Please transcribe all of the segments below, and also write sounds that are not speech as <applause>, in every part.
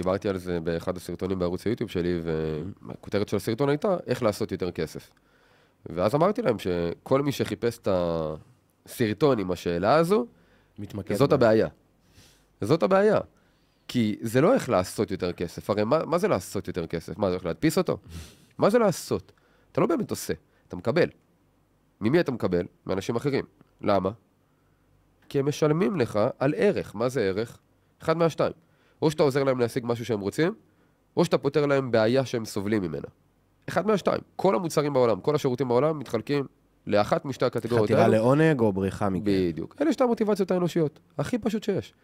דיברתי על זה באחד הסרטונים בערוץ היוטיוב שלי, והכותרת של הסרטון הייתה, איך לעשות יותר כסף. ואז אמרתי להם שכל מי שחיפש את הסרטון עם השאלה הזו, מתמקד. זאת בה. הבעיה. זאת הבעיה. כי זה לא איך לעשות יותר כסף. הרי מה, מה זה לעשות יותר כסף? מה, זה הולך להדפיס אותו? מה זה לעשות? אתה לא באמת עושה, אתה מקבל. ממי אתה מקבל? מאנשים אחרים. למה? כי הם משלמים לך על ערך. מה זה ערך? אחד מהשתיים. או שאתה עוזר להם להשיג משהו שהם רוצים, או שאתה פותר להם בעיה שהם סובלים ממנה. אחד מהשתיים. כל המוצרים בעולם, כל השירותים בעולם מתחלקים לאחת משתי הקטגוריות חתירה האלו. לעונג או בריחה מכאן. בדיוק. אלה שתי המוטיבציות האנושיות, הכי פשוט שיש.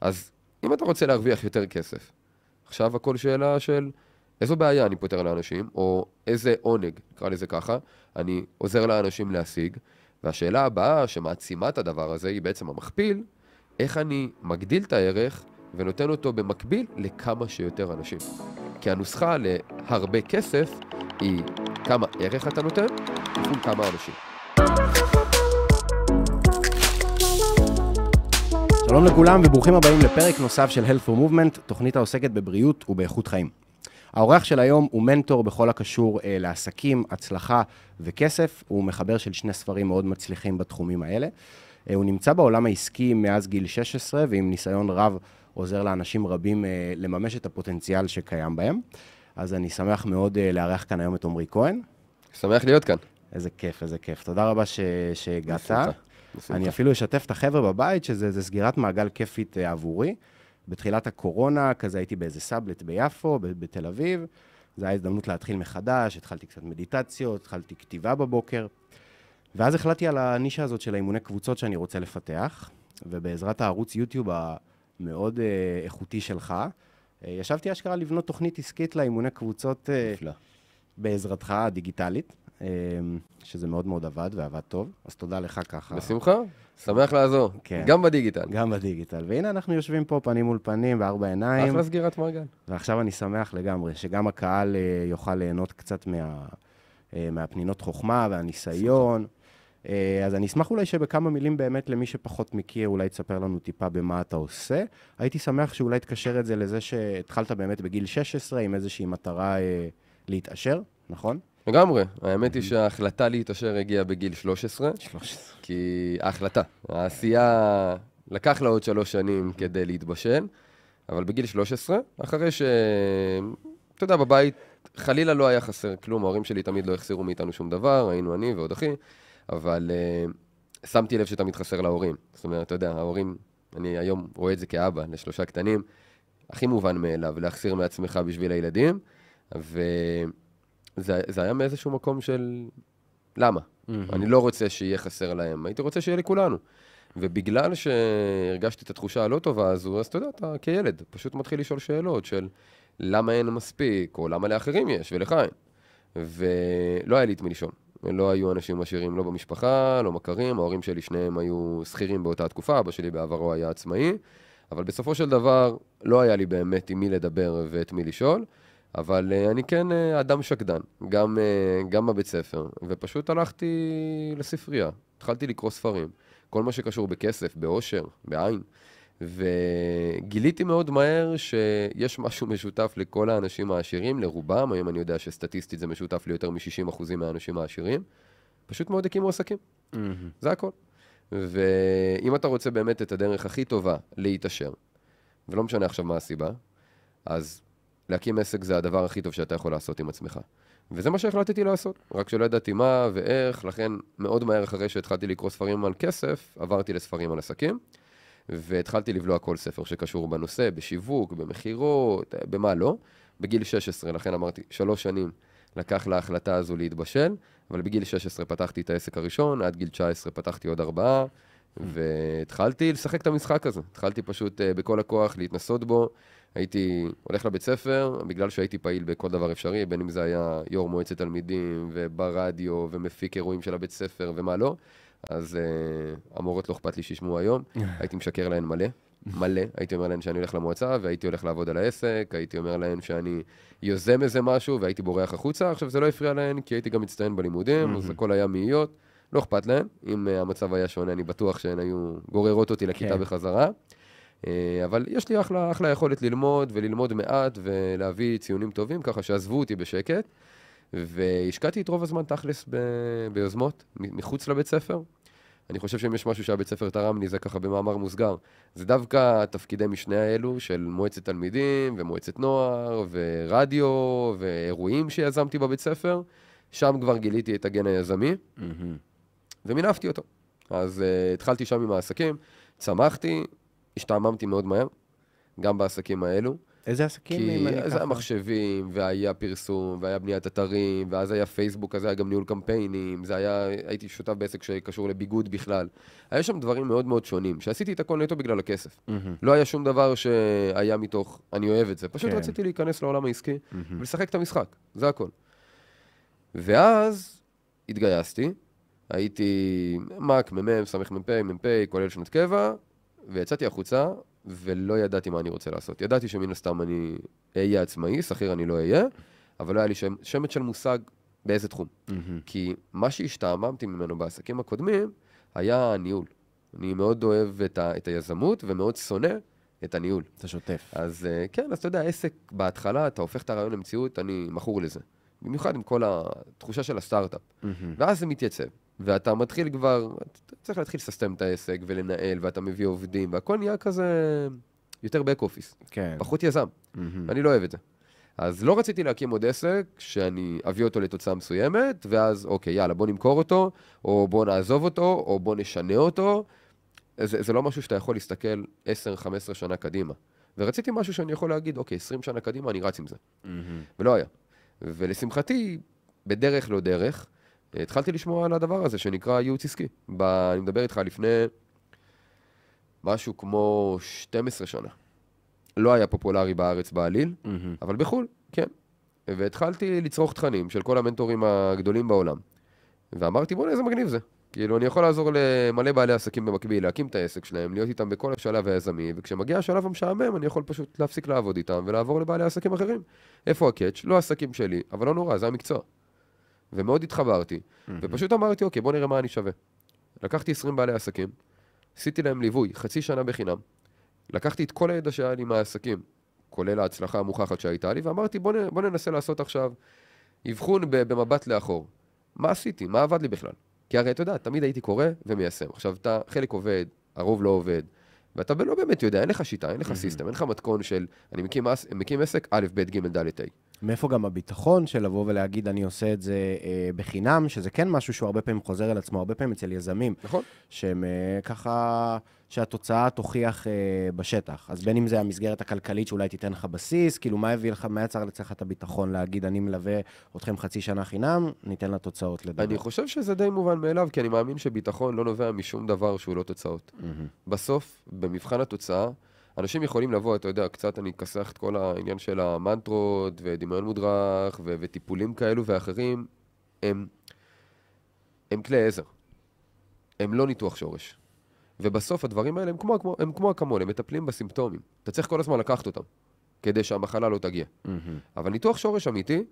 אז אם אתה רוצה להרוויח יותר כסף, עכשיו הכל שאלה של איזו בעיה אני פותר לאנשים, או איזה עונג, נקרא לזה ככה, אני עוזר לאנשים להשיג, והשאלה הבאה שמעצימה את הדבר הזה היא בעצם המכפיל, איך אני מגדיל את הערך ונותן אותו במקביל לכמה שיותר אנשים. כי הנוסחה להרבה כסף היא כמה ערך אתה נותן, כפול כמה אנשים. שלום לכולם וברוכים הבאים לפרק נוסף של Health for Movement, תוכנית העוסקת בבריאות ובאיכות חיים. האורח של היום הוא מנטור בכל הקשור אה, לעסקים, הצלחה וכסף. הוא מחבר של שני ספרים מאוד מצליחים בתחומים האלה. אה, הוא נמצא בעולם העסקי מאז גיל 16 ועם ניסיון רב עוזר לאנשים רבים אה, לממש את הפוטנציאל שקיים בהם. אז אני שמח מאוד אה, לארח כאן היום את עמרי כהן. שמח להיות כאן. איזה כיף, איזה כיף. תודה רבה ש... שהגעת. בשמחה. אני אפילו אשתף את החבר'ה בבית, שזה זה סגירת מעגל כיפית אה, עבורי. בתחילת הקורונה, כזה הייתי באיזה סאבלט ביפו, בתל אביב. זו הייתה הזדמנות להתחיל מחדש, התחלתי קצת מדיטציות, התחלתי כתיבה בבוקר. ואז החלטתי על הנישה הזאת של האימוני קבוצות שאני רוצה לפתח, ובעזרת הערוץ יוטיוב המאוד אה, איכותי שלך, אה, ישבתי אשכרה לבנות תוכנית עסקית לאימוני קבוצות אה. בעזרתך הדיגיטלית, אה, שזה מאוד מאוד עבד ועבד טוב, אז תודה לך ככה. בשמחה, שמח לעזור. כן. גם בדיגיטל. גם בדיגיטל. והנה אנחנו יושבים פה פנים מול פנים בארבע עיניים, אחלה סגירת מעגל. ועכשיו אני שמח לגמרי שגם הקהל אה, יוכל ליהנות קצת מה, אה, מהפנינות חוכמה והניסיון. אה, אז אני אשמח אולי שבכמה מילים באמת למי שפחות מכיר, אולי תספר לנו טיפה במה אתה עושה. הייתי שמח שאולי תקשר את זה לזה שהתחלת באמת בגיל 16 עם איזושהי מטרה אה, להתעשר, נכון? לגמרי. האמת היא שההחלטה להתעשר הגיעה בגיל 13, 13. כי ההחלטה, העשייה, לקח לה עוד שלוש שנים כדי להתבשל, אבל בגיל 13, אחרי ש... אתה יודע, בבית חלילה לא היה חסר כלום, ההורים שלי תמיד לא החסירו מאיתנו שום דבר, היינו אני ועוד אחי, אבל uh, שמתי לב שתמיד חסר להורים. זאת אומרת, אתה יודע, ההורים, אני היום רואה את זה כאבא לשלושה קטנים, הכי מובן מאליו, להחסיר מעצמך בשביל הילדים, וזה זה היה מאיזשהו מקום של למה? אני לא רוצה שיהיה חסר להם, הייתי רוצה שיהיה לכולנו. ובגלל שהרגשתי את התחושה הלא טובה הזו, אז אתה יודע, אתה כילד פשוט מתחיל לשאול שאלות של למה אין מספיק, או למה לאחרים יש ולך אין. ולא היה לי את מי לשאול. לא היו אנשים עשירים לא במשפחה, לא מכרים, ההורים שלי שניהם היו שכירים באותה תקופה, אבא שלי בעברו היה עצמאי, אבל בסופו של דבר לא היה לי באמת עם מי לדבר ואת מי לשאול, אבל uh, אני כן uh, אדם שקדן, גם, uh, גם בבית ספר, ופשוט הלכתי לספרייה, התחלתי לקרוא ספרים, כל מה שקשור בכסף, באושר, בעין, וגיליתי מאוד מהר שיש משהו משותף לכל האנשים העשירים, לרובם, היום אני יודע שסטטיסטית זה משותף ליותר מ-60% מהאנשים העשירים, פשוט מאוד הקימו עסקים. זה הכל. ואם אתה רוצה באמת את הדרך הכי טובה להתעשר, ולא משנה עכשיו מה הסיבה, אז להקים עסק זה הדבר הכי טוב שאתה יכול לעשות עם עצמך. וזה מה שהחלטתי לעשות, רק שלא ידעתי מה ואיך, לכן מאוד מהר אחרי שהתחלתי לקרוא ספרים על כסף, עברתי לספרים על עסקים, והתחלתי לבלוע כל ספר שקשור בנושא, בשיווק, במכירות, במה לא. בגיל 16, לכן אמרתי, שלוש שנים לקח להחלטה הזו להתבשל, אבל בגיל 16 פתחתי את העסק הראשון, עד גיל 19 פתחתי עוד ארבעה, והתחלתי לשחק את המשחק הזה. התחלתי פשוט uh, בכל הכוח להתנסות בו. הייתי הולך לבית ספר, בגלל שהייתי פעיל בכל דבר אפשרי, בין אם זה היה יו"ר מועצת תלמידים, וברדיו, ומפיק אירועים של הבית ספר, ומה לא. אז uh, המורות לא אכפת לי שישמעו היום, <laughs> הייתי משקר להן מלא. מלא, הייתי אומר להן שאני הולך למועצה, והייתי הולך לעבוד על העסק, הייתי אומר להן שאני יוזם איזה משהו, והייתי בורח החוצה. עכשיו, זה לא הפריע להן, כי הייתי גם מצטיין בלימודים, אז הכל היה מאיות, לא אכפת להן. אם uh, המצב היה שונה, אני בטוח שהן היו גוררות אותי לכיתה כן. בחזרה. אה, אבל יש לי אחלה, אחלה יכולת ללמוד וללמוד מעט ולהביא ציונים טובים, ככה שעזבו אותי בשקט. והשקעתי את רוב הזמן תכלס ב... ביוזמות, מחוץ לבית ספר. אני חושב שאם יש משהו שהבית ספר תרם לי, זה ככה במאמר מוסגר. זה דווקא תפקידי משנה האלו של מועצת תלמידים ומועצת נוער ורדיו ואירועים שיזמתי בבית ספר. שם כבר גיליתי את הגן היזמי, mm-hmm. ומינפתי אותו. אז uh, התחלתי שם עם העסקים, צמחתי, השתעממתי מאוד מהר, גם בעסקים האלו. איזה עסקים? כי זה היה מחשבים, והיה פרסום, והיה בניית אתרים, ואז היה פייסבוק, אז היה גם ניהול קמפיינים, זה היה, הייתי שותף בעסק שקשור לביגוד בכלל. היה שם דברים מאוד מאוד שונים, שעשיתי את הכל נטו בגלל הכסף. Mm-hmm. לא היה שום דבר שהיה מתוך, אני אוהב את זה, פשוט כן. רציתי להיכנס לעולם העסקי mm-hmm. ולשחק את המשחק, זה הכל. ואז התגייסתי, הייתי מ"ק, מ"מ, סמ"פ, מ"פ, כולל שנות קבע, ויצאתי החוצה, ולא ידעתי מה אני רוצה לעשות. ידעתי שמן הסתם אני אהיה עצמאי, שכיר אני לא אהיה, אבל לא היה לי שם, שמץ של מושג באיזה תחום. Mm-hmm. כי מה שהשתעממתי ממנו בעסקים הקודמים, היה הניהול. אני מאוד אוהב את, ה, את היזמות ומאוד שונא את הניהול. את השוטף. אז אה, כן, אז אתה יודע, עסק בהתחלה, אתה הופך את הרעיון למציאות, אני מכור לזה. במיוחד עם כל התחושה של הסטארט-אפ. Mm-hmm. ואז זה מתייצב, ואתה מתחיל כבר, אתה צריך להתחיל לססטם את העסק ולנהל, ואתה מביא עובדים, והכל נהיה כזה יותר back office. כן. פחות יזם. Mm-hmm. אני לא אוהב את זה. אז לא רציתי להקים עוד עסק, שאני אביא אותו לתוצאה מסוימת, ואז אוקיי, יאללה, בוא נמכור אותו, או בוא נעזוב אותו, או בוא נשנה אותו. זה, זה לא משהו שאתה יכול להסתכל 10-15 שנה קדימה. ורציתי משהו שאני יכול להגיד, אוקיי, 20 שנה קדימה, אני רץ עם זה. Mm-hmm. ולא היה. ולשמחתי, בדרך לא דרך, התחלתי לשמוע על הדבר הזה שנקרא ייעוץ עסקי. ב... אני מדבר איתך לפני משהו כמו 12 שנה. לא היה פופולרי בארץ בעליל, mm-hmm. אבל בחו"ל, כן. והתחלתי לצרוך תכנים של כל המנטורים הגדולים בעולם. ואמרתי, בוא'נה, איזה מגניב זה. כאילו, אני יכול לעזור למלא בעלי עסקים במקביל, להקים את העסק שלהם, להיות איתם בכל השלב היזמי, וכשמגיע השלב המשעמם, אני יכול פשוט להפסיק לעבוד איתם ולעבור לבעלי עסקים אחרים. איפה ה catch? לא עסקים שלי, אבל לא נורא, זה המקצוע. ומאוד התחברתי, mm-hmm. ופשוט אמרתי, אוקיי, בוא נראה מה אני שווה. לקחתי 20 בעלי עסקים, עשיתי להם ליווי חצי שנה בחינם, לקחתי את כל הידע שהיה לי מהעסקים, כולל ההצלחה המוכחת שהייתה לי, ואמרתי, בוא, נ, בוא ננסה לעשות עכשיו אבחון במבט לאחור. מה עשיתי? מה עבד לי בכלל? כי הרי אתה יודע, תמיד הייתי קורא ומיישם. עכשיו, אתה, חלק עובד, הרוב לא עובד, ואתה לא באמת יודע, אין לך שיטה, אין לך system, אין לך מתכון של, אני מקים, מקים עסק, א', ב', ג', ד', ה'. מאיפה גם הביטחון של לבוא ולהגיד, אני עושה את זה אה, בחינם, שזה כן משהו שהוא הרבה פעמים חוזר על עצמו, הרבה פעמים אצל יזמים. נכון. שהם אה, ככה, שהתוצאה תוכיח אה, בשטח. אז בין אם זה המסגרת הכלכלית שאולי תיתן לך בסיס, כאילו מה הביא לך, מה יצר לך את הביטחון להגיד, אני מלווה אתכם חצי שנה חינם, ניתן לתוצאות לדבר. אני חושב שזה די מובן מאליו, כי אני מאמין שביטחון לא נובע משום דבר שהוא לא תוצאות. Mm-hmm. בסוף, במבחן התוצאה, אנשים יכולים לבוא, אתה יודע, קצת אני אכסח את כל העניין של המנטרות ודמיון מודרך ו- וטיפולים כאלו ואחרים, הם, הם כלי עזר. הם לא ניתוח שורש. ובסוף הדברים האלה הם כמו, כמו, הם כמו אקמול, הם מטפלים בסימפטומים. אתה צריך כל הזמן לקחת אותם, כדי שהמחלה לא תגיע. Mm-hmm. אבל ניתוח שורש אמיתי,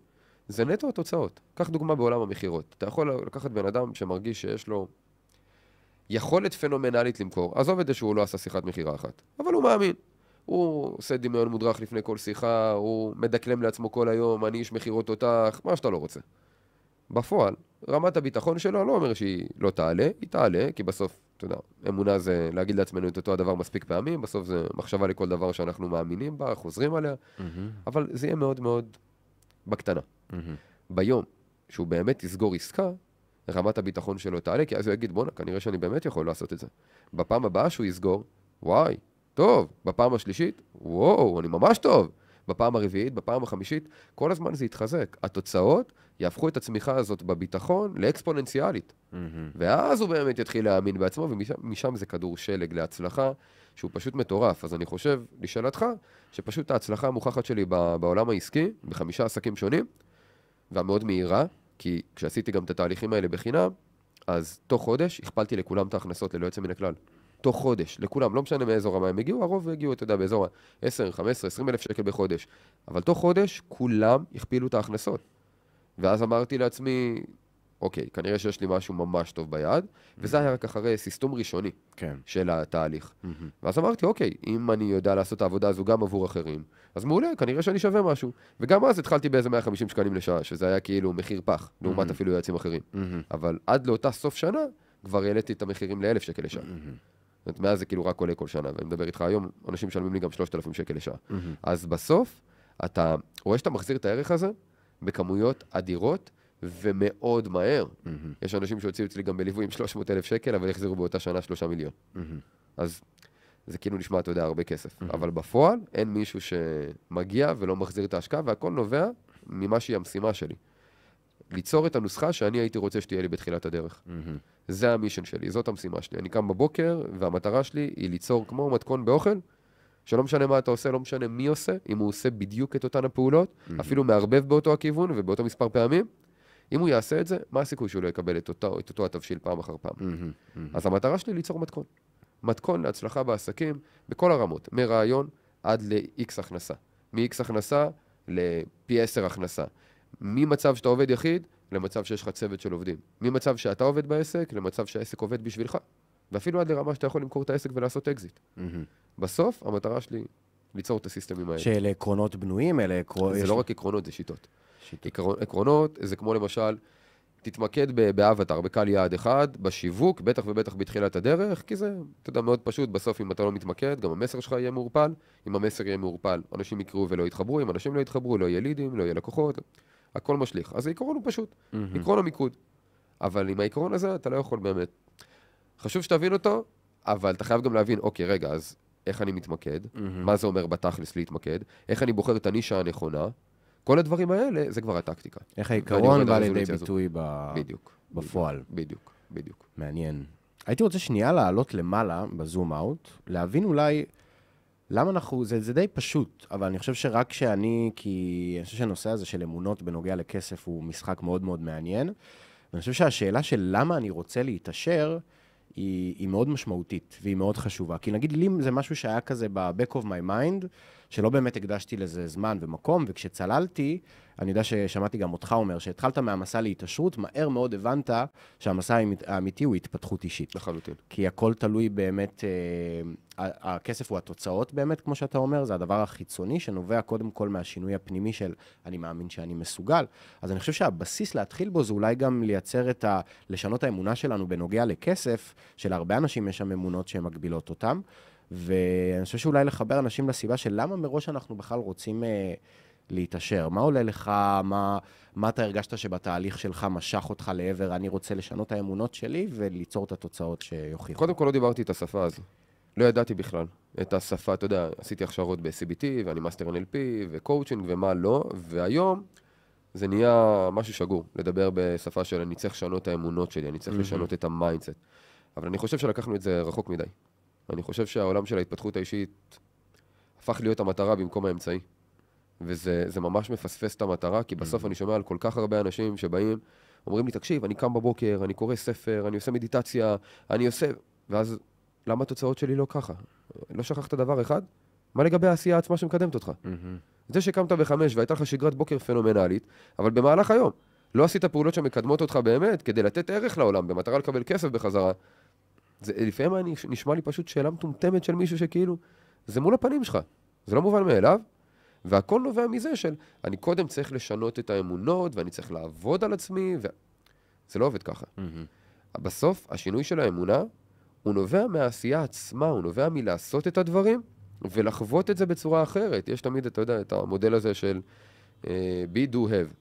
זה נטו התוצאות. קח דוגמה בעולם המכירות. אתה יכול לקחת בן אדם שמרגיש שיש לו יכולת פנומנלית למכור. עזוב את זה שהוא לא עשה שיחת מכירה אחת, אבל הוא מאמין. הוא עושה דמיון מודרך לפני כל שיחה, הוא מדקלם לעצמו כל היום, אני איש מכירות תותח, מה שאתה לא רוצה. בפועל, רמת הביטחון שלו לא אומר שהיא לא תעלה, היא תעלה, כי בסוף, אתה יודע, אמונה זה להגיד לעצמנו את אותו הדבר מספיק פעמים, בסוף זה מחשבה לכל דבר שאנחנו מאמינים בה, חוזרים עליה, mm-hmm. אבל זה יהיה מאוד מאוד בקטנה. Mm-hmm. ביום שהוא באמת יסגור עסקה, רמת הביטחון שלו תעלה, כי אז הוא יגיד, בואנה, כנראה שאני באמת יכול לעשות את זה. בפעם הבאה שהוא יסגור, וואי, טוב. בפעם השלישית, וואו, אני ממש טוב. בפעם הרביעית, בפעם החמישית, כל הזמן זה יתחזק. התוצאות יהפכו את הצמיחה הזאת בביטחון לאקספוננציאלית. Mm-hmm. ואז הוא באמת יתחיל להאמין בעצמו, ומשם זה כדור שלג להצלחה, שהוא פשוט מטורף. אז אני חושב, לשאלתך, שפשוט ההצלחה המוכחת שלי בעולם העסקי, בחמישה עסקים שונים, והמאוד מהירה, כי כשעשיתי גם את התהליכים האלה בחינם, אז תוך חודש הכפלתי לכולם את ההכנסות ללא יוצא מן הכלל. תוך חודש, לכולם, לא משנה מאיזו רמה הם הגיעו, הרוב הגיעו, אתה יודע, באזור ה-10, 15, 20 אלף שקל בחודש. אבל תוך חודש כולם הכפילו את ההכנסות. ואז אמרתי לעצמי, אוקיי, כנראה שיש לי משהו ממש טוב ביד, וזה היה רק אחרי סיסטום ראשוני כן. של התהליך. ואז אמרתי, אוקיי, אם אני יודע לעשות את העבודה הזו גם עבור אחרים, אז מעולה, כנראה שאני שווה משהו. וגם אז התחלתי באיזה 150 שקלים לשעה, שזה היה כאילו מחיר פח, לעומת אפילו יועצים אחרים. אבל עד לאותה סוף שנה, כבר העליתי את המחירים לאלף שקל לשעה. זאת אומרת, מאז זה כאילו רק עולה כל שנה, ואני מדבר איתך היום, אנשים משלמים לי גם 3,000 שקל לשעה. אז בסוף, אתה רואה שאתה מחזיר את הערך הזה בכמויות אדירות ומאוד מהר. יש אנשים שהוציאו אצלי גם בליווי עם 300,000 שקל, אבל החזירו באותה שנה 3 מיליון. אז זה כאילו נשמע, אתה יודע, הרבה כסף. אבל בפועל, אין מישהו שמגיע ולא מחזיר את ההשקעה, והכל נובע ממה שהיא המשימה שלי. ליצור את הנוסחה שאני הייתי רוצה שתהיה לי בתחילת הדרך. זה המישן שלי, זאת המשימה שלי. אני קם בבוקר, והמטרה שלי היא ליצור כמו מתכון באוכל, שלא משנה מה אתה עושה, לא משנה מי עושה, אם הוא עושה בדיוק את אותן הפעולות, אפילו מערבב באותו הכיוון ובאותו מספר פעמים, אם הוא יעשה את זה, מה הסיכוי שהוא לא יקבל את אותו, את אותו התבשיל פעם אחר פעם? אז המטרה שלי ליצור מתכון. מתכון להצלחה בעסקים בכל הרמות, מרעיון עד ל-X הכנסה. מ-X הכנסה ל-פי 10 הכנסה. ממצב שאתה עובד יחיד למצב שיש לך צוות של עובדים. ממצב שאתה עובד בעסק למצב שהעסק עובד בשבילך. ואפילו עד לרמה שאתה יכול למכור את העסק ולעשות אקזיט. בסוף, המטרה שלי ליצור את הסיסטמים האלה. שאלה עקרונות בנויים, אלה עקרונות... זה לא רק עקרונות, זה שיטות. עקרון, עקרונות זה כמו למשל, תתמקד באבטר, בקהל יעד אחד, בשיווק, בטח ובטח בתחילת הדרך, כי זה, אתה יודע, מאוד פשוט, בסוף אם אתה לא מתמקד, גם המסר שלך יהיה מעורפל. אם המסר יהיה מעורפל, אנשים יקראו ולא יתחברו, אם אנשים לא יתחברו, לא יהיה לידים, לא יהיה לקוחות, הכל משליך. אז העיקרון הוא פשוט, עקרון המיקוד. אבל עם העיקרון הזה אתה לא יכול באמת. חשוב שתבין אותו, אבל אתה חייב גם להבין, אוקיי, רגע, אז איך אני מתמקד? מה זה אומר בתכלס להתמקד? איך אני בוחר את הנישה הנכונה? כל הדברים האלה, זה כבר הטקטיקה. איך העיקרון בא לידי. ביטוי ב- בדיוק. בפועל. בדיוק, בדיוק. מעניין. הייתי רוצה שנייה לעלות למעלה בזום אאוט, להבין אולי למה אנחנו, זה, זה די פשוט, אבל אני חושב שרק שאני, כי אני חושב שהנושא הזה של אמונות בנוגע לכסף הוא משחק מאוד מאוד מעניין, ואני חושב שהשאלה של למה אני רוצה להתעשר, היא, היא מאוד משמעותית והיא מאוד חשובה. כי נגיד לי זה משהו שהיה כזה ב-back of my mind, שלא באמת הקדשתי לזה זמן ומקום, וכשצללתי, אני יודע ששמעתי גם אותך אומר, שהתחלת מהמסע להתעשרות, מהר מאוד הבנת שהמסע האמית- האמיתי הוא התפתחות אישית. לחלוטין. כי הכל תלוי באמת, אה, הכסף הוא התוצאות באמת, כמו שאתה אומר, זה הדבר החיצוני שנובע קודם כל מהשינוי הפנימי של אני מאמין שאני מסוגל. אז אני חושב שהבסיס להתחיל בו זה אולי גם לייצר את ה... לשנות האמונה שלנו בנוגע לכסף, שלהרבה אנשים יש שם אמונות שהן מגבילות אותם. ואני חושב שאולי לחבר אנשים לסיבה של למה מראש אנחנו בכלל רוצים אה, להתעשר. מה עולה לך, מה, מה אתה הרגשת שבתהליך שלך משך אותך לעבר, אני רוצה לשנות את האמונות שלי וליצור את התוצאות שיוכיחו. קודם כל לא דיברתי את השפה הזו. לא ידעתי בכלל את השפה, אתה יודע, עשיתי הכשרות ב-CBT, ואני master NLP, וקואוצ'ינג ומה לא, והיום זה נהיה משהו שגור, לדבר בשפה של אני צריך לשנות את האמונות שלי, אני צריך לשנות את ה mindset. אבל אני חושב שלקחנו את זה רחוק מדי. אני חושב שהעולם של ההתפתחות האישית הפך להיות המטרה במקום האמצעי. וזה זה ממש מפספס את המטרה, כי בסוף אני שומע על כל כך הרבה אנשים שבאים, אומרים לי, תקשיב, אני קם בבוקר, אני קורא ספר, אני עושה מדיטציה, אני עושה... ואז, למה התוצאות שלי לא ככה? לא שכחת דבר אחד? מה לגבי העשייה עצמה שמקדמת אותך? זה שקמת בחמש והייתה לך שגרת בוקר פנומנלית, אבל במהלך היום לא עשית פעולות שמקדמות אותך באמת כדי לתת ערך לעולם במטרה לקבל כסף בחזרה. זה לפעמים נש- נשמע לי פשוט שאלה מטומטמת של מישהו שכאילו, זה מול הפנים שלך, זה לא מובן מאליו, והכל נובע מזה של, אני קודם צריך לשנות את האמונות, ואני צריך לעבוד על עצמי, ו... זה לא עובד ככה. בסוף, השינוי של האמונה, הוא נובע מהעשייה עצמה, הוא נובע מלעשות את הדברים, ולחוות את זה בצורה אחרת. יש תמיד, אתה יודע, את המודל הזה של uh, be, do, have.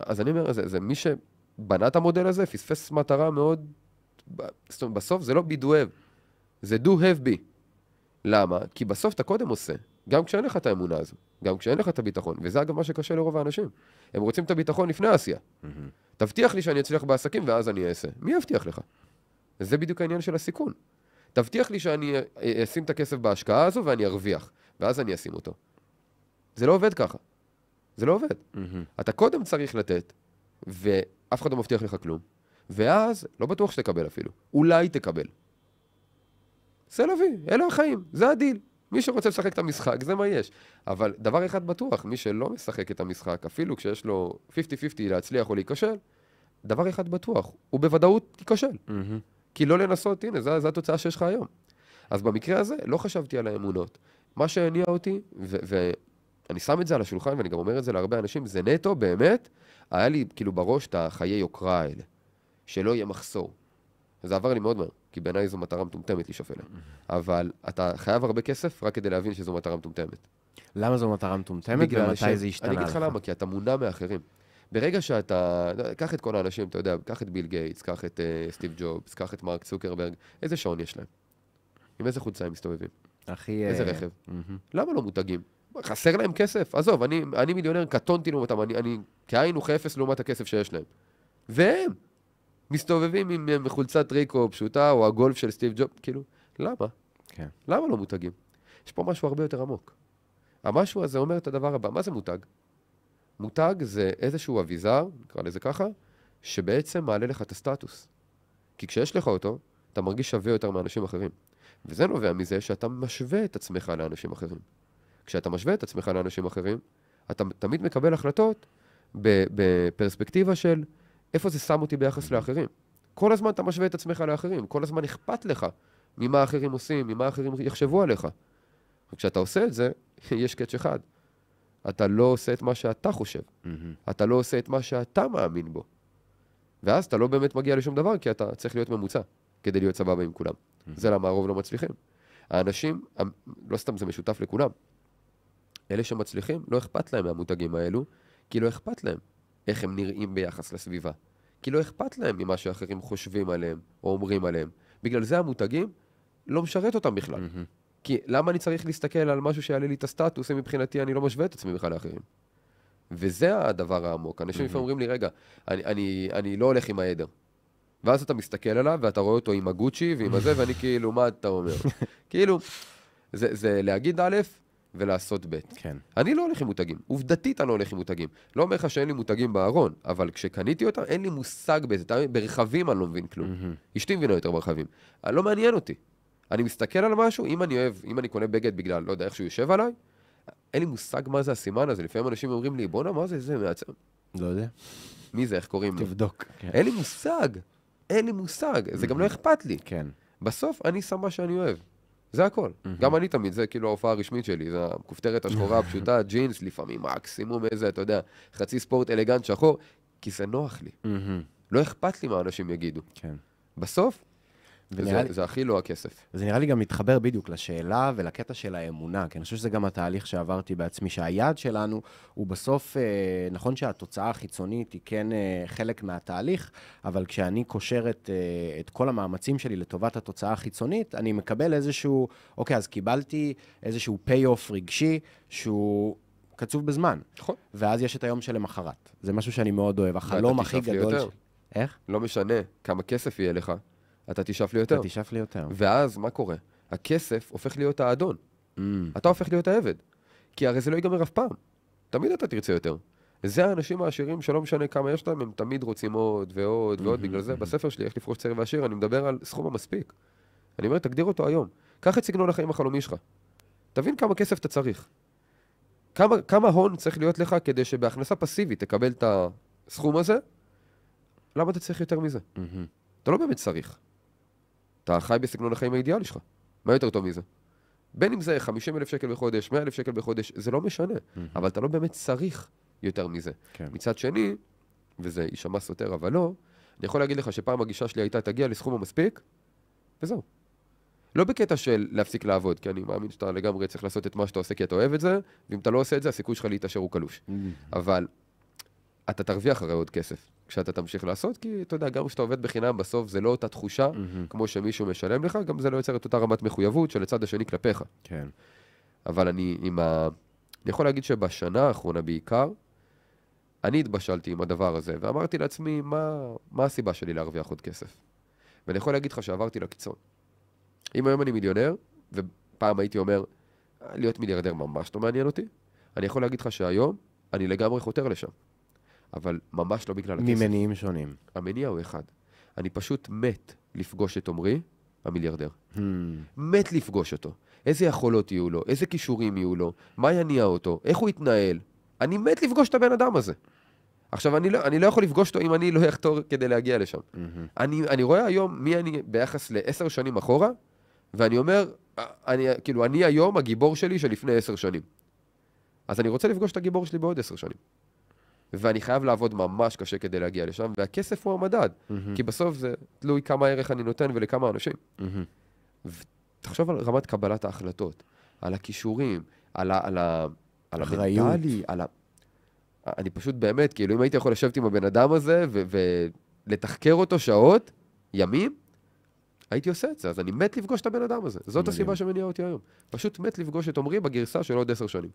אז אני אומר, זה, זה מי שבנה את המודל הזה, פספס מטרה מאוד... זאת אומרת, בסוף זה לא be, do, have, זה do, have, be. למה? כי בסוף אתה קודם עושה, גם כשאין לך את האמונה הזו, גם כשאין לך את הביטחון, וזה אגב מה שקשה לרוב האנשים. הם רוצים את הביטחון לפני העשייה. תבטיח לי שאני אצליח בעסקים ואז אני אעשה. מי יבטיח לך? זה בדיוק העניין של הסיכון. תבטיח לי שאני אה, אשים את הכסף בהשקעה הזו ואני ארוויח, ואז אני אשים אותו. זה לא עובד ככה. זה לא עובד. אתה קודם צריך לתת, ואף אחד לא מבטיח לך כלום, ואז לא בטוח שתקבל אפילו. אולי תקבל. זה לביא, אלה החיים, זה הדיל. מי שרוצה לשחק את המשחק, זה מה יש. אבל דבר אחד בטוח, מי שלא משחק את המשחק, אפילו כשיש לו 50-50 להצליח או להיכשל, דבר אחד בטוח, הוא בוודאות ייכשל. מהמם. כי לא לנסות, הנה, זו, זו התוצאה שיש לך היום. אז במקרה הזה, לא חשבתי על האמונות. מה שהניע אותי, ואני שם את זה על השולחן, ואני גם אומר את זה להרבה אנשים, זה נטו, באמת, היה לי כאילו בראש את החיי יוקרה האלה. שלא יהיה מחסור. זה עבר לי מאוד מהר, כי בעיניי זו מטרה מטומטמת לשאוף אליה. אבל אתה חייב הרבה כסף רק כדי להבין שזו מטרה מטומטמת. למה זו מטרה מטומטמת בגלל ש- ומתי זה השתנה אני? אגיד לך למה, כי אתה מונע מאחרים. ברגע שאתה, קח את כל האנשים, אתה יודע, קח את ביל גייטס, קח את uh, סטיב ג'ובס, קח את מרק צוקרברג, איזה שעון יש להם? עם איזה חולצה הם מסתובבים? הכי... איזה אה, רכב? מהמם. למה לא מותגים? חסר להם כסף? עזוב, אני, אני מיליונר, קטונתי לעומתם, אני, אני כאין וכאפס לעומת הכסף שיש להם. והם מסתובבים עם אה, חולצת ריקו פשוטה, או הגולף של סטיב ג'וב, כאילו, למה? כן. למה לא מותגים? יש פה משהו הרבה יותר עמוק. המשהו הזה אומר את הדבר הבא, מה זה מותג? מותג זה איזשהו אביזר, נקרא לזה ככה, שבעצם מעלה לך את הסטטוס. כי כשיש לך אותו, אתה מרגיש שווה יותר מאנשים אחרים. וזה נובע מזה שאתה משווה את עצמך לאנשים אחרים. כשאתה משווה את עצמך לאנשים אחרים, אתה תמיד מקבל החלטות בפרספקטיבה של איפה זה שם אותי ביחס לאחרים. כל הזמן אתה משווה את עצמך לאחרים, כל הזמן אכפת לך ממה האחרים עושים, ממה האחרים יחשבו עליך. וכשאתה עושה את זה, <laughs> יש קאץ' אחד. אתה לא עושה את מה שאתה חושב, מהמם. אתה לא עושה את מה שאתה מאמין בו. ואז אתה לא באמת מגיע לשום דבר, כי אתה צריך להיות ממוצע כדי להיות סבבה עם כולם. זה למה הרוב לא מצליחים. האנשים, לא סתם זה משותף לכולם, אלה שמצליחים, לא אכפת להם מהמותגים האלו, כי לא אכפת להם איך הם נראים ביחס לסביבה. כי לא אכפת להם ממה שאחרים חושבים עליהם או אומרים עליהם. בגלל זה המותגים לא משרת אותם בכלל. מהמם. כי למה אני צריך להסתכל על משהו שיעלה לי את הסטטוס, אם מבחינתי אני לא משווה את עצמי בכלל לאחרים? וזה הדבר העמוק. אנשים לפעמים אומרים לי, רגע, אני, אני, אני לא הולך עם העדר. ואז אתה מסתכל עליו, ואתה רואה אותו עם הגוצ'י ועם הזה, ואני כאילו, מה אתה אומר? <laughs> כאילו, זה, זה להגיד א' ולעשות ב'. כן. אני לא הולך עם מותגים. עובדתית אני לא הולך עם מותגים. לא אומר לך שאין לי מותגים בארון, אבל כשקניתי אותם, אין לי מושג בזה. ברכבים אני לא מבין כלום. מהמם. אשתי מבינה יותר ברכבים. אה, לא מעניין אותי. אני מסתכל על משהו, אם אני אוהב, אם אני קונה בגד בגלל, לא יודע, איך שהוא יושב עליי, אין לי מושג מה זה הסימן הזה. לפעמים אנשים אומרים לי, בואנה, מה זה, זה מעצבן. לא יודע. מי זה, איך קוראים לו? תבדוק. כן. אין לי מושג. אין לי מושג. זה גם לא אכפת לי. כן. בסוף אני שם מה שאני אוהב. זה הכל. גם אני תמיד, זה כאילו ההופעה הרשמית שלי, זה הכופתרת השחורה הפשוטה, <laughs> ג'ינס, לפעמים מקסימום איזה, אתה יודע, חצי ספורט אלגנט שחור, כי זה נוח לי. מהמם. לא אכפת לי מה אנשים יגידו. כן. בסוף, ונראה לי- זה, הכי לא הכסף. זה נראה לי גם מתחבר בדיוק לשאלה ולקטע של האמונה, כי אני חושב שזה גם התהליך שעברתי בעצמי, שהיעד שלנו הוא בסוף, אה, נכון שהתוצאה החיצונית היא כן אה, חלק מהתהליך, אבל כשאני קושר את, אה, את כל המאמצים שלי לטובת התוצאה החיצונית, אני מקבל איזשהו, אוקיי, אז קיבלתי איזשהו פי-אוף רגשי שהוא קצוב בזמן, נכון. ואז יש את היום שלמחרת. זה משהו שאני מאוד אוהב, החלום הכי תשאף לי גדול יותר. שלי. איך? לא משנה כמה כסף יהיה לך, אתה תשאף לי יותר. אתה תשאף לי יותר. ואז מה קורה? הכסף הופך להיות האדון. Mm, אתה הופך להיות העבד. כי הרי זה לא ייגמר אף פעם. תמיד אתה תרצה יותר. זה האנשים העשירים שלא משנה כמה יש להם, הם תמיד רוצים עוד ועוד ועוד. בגלל זה בספר שלי, איך לפרוש צעיר ועשיר, אני מדבר על סכום המספיק. אני אומר, תגדיר אותו היום. קח את סגנון החיים החלומי שלך. תבין כמה כסף אתה צריך. כמה, כמה הון צריך להיות לך כדי שבהכנסה פסיבית תקבל את הסכום הזה? למה אתה צריך יותר מזה? מהמם. אתה לא באמת צריך. אתה חי בסגנון החיים האידיאלי שלך. מה יותר טוב מזה? בין אם זה 50 אלף שקל בחודש, 100 אלף שקל בחודש, זה לא משנה. אבל אתה לא באמת צריך יותר מזה. כן. מצד שני, וזה יישמע סותר, אבל לא, אני יכול להגיד לך שפעם הגישה שלי הייתה, תגיע לסכום המספיק, וזהו. לא בקטע של להפסיק לעבוד, כי אני מאמין שאתה לגמרי צריך לעשות את מה שאתה עושה כי אתה אוהב את זה, ואם אתה לא עושה את זה, הסיכוי שלך להתעשר הוא קלוש. אבל אתה תרוויח הרי עוד כסף כשאתה תמשיך לעשות, כי אתה יודע, גם כשאתה עובד בחינם, בסוף זה לא אותה תחושה כמו שמישהו משלם לך, גם זה לא יוצר את אותה רמת מחויבות של הצד השני כלפיך. כן. אבל אני עם ה... אני יכול להגיד שבשנה האחרונה בעיקר, אני התבשלתי עם הדבר הזה, ואמרתי לעצמי, מה, מה הסיבה שלי להרוויח עוד כסף? ואני יכול להגיד לך שעברתי לקיצון. אם היום אני מיליונר, ופעם הייתי אומר, להיות מיליארדר ממש לא מעניין אותי, אני יכול להגיד לך שהיום אני לגמרי חותר לשם. אבל ממש לא בגלל הכסף. ממניעים שונים. המניע הוא אחד. אני פשוט מת לפגוש את עמרי, המיליארדר. Hmm. מת לפגוש אותו. איזה יכולות יהיו לו, איזה כישורים יהיו לו, מה יניע אותו, איך הוא יתנהל. אני מת לפגוש את הבן אדם הזה. עכשיו, אני לא, אני לא יכול לפגוש אותו אם אני לא אחתור כדי להגיע לשם. אני, אני רואה היום מי אני ביחס לעשר שנים אחורה, ואני אומר, אני, כאילו, אני היום הגיבור שלי של לפני עשר שנים. אז אני רוצה לפגוש את הגיבור שלי בעוד עשר שנים. ואני חייב לעבוד ממש קשה כדי להגיע לשם, והכסף הוא המדד, כי בסוף זה תלוי כמה ערך אני נותן ולכמה אנשים. תחשוב על רמת קבלת ההחלטות, על הכישורים, על, ה, על, ה, על. המנטלי, על ה... אני פשוט באמת, כאילו, אם הייתי יכול לשבת עם הבן אדם הזה ו- ולתחקר אותו שעות, ימים, הייתי עושה את זה. אז אני מת לפגוש את הבן אדם הזה. זאת מדהים. הסיבה שמניעה אותי היום. פשוט מת לפגוש את עמרי בגרסה של עוד עשר שנים.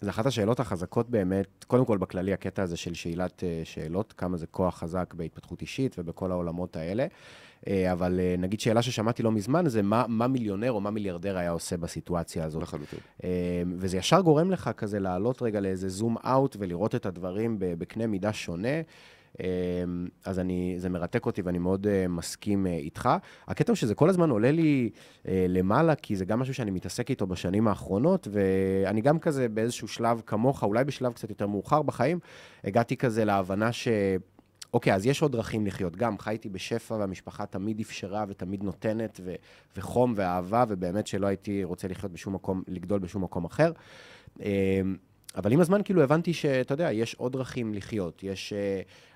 זה אחת השאלות החזקות באמת, קודם כל בכללי הקטע הזה של שאלת אה, שאלות, כמה זה כוח חזק בהתפתחות אישית ובכל העולמות האלה. אה, אבל אה, נגיד שאלה ששמעתי לא מזמן, זה מה, מה מיליונר או מה מיליארדר היה עושה בסיטואציה הזאת. לחלוטין. וזה ישר גורם לך כזה לעלות רגע לאיזה זום אאוט ולראות את הדברים בקנה מידה שונה. אה, אז אני, זה מרתק אותי ואני מאוד אה, מסכים אה, איתך. הקטע הוא שזה כל הזמן עולה לי אה, למעלה, כי זה גם משהו שאני מתעסק איתו בשנים האחרונות, ואני גם כזה באיזשהו שלב כמוך, אולי בשלב קצת יותר מאוחר בחיים, הגעתי כזה להבנה ש... אוקיי, אז יש עוד דרכים לחיות. גם חייתי בשפע והמשפחה תמיד אפשרה ותמיד נותנת, ו- וחום ואהבה, ובאמת שלא הייתי רוצה לחיות בשום מקום, לגדול בשום מקום אחר. אמ, אבל עם הזמן כאילו הבנתי שאתה יודע, יש עוד דרכים לחיות. יש...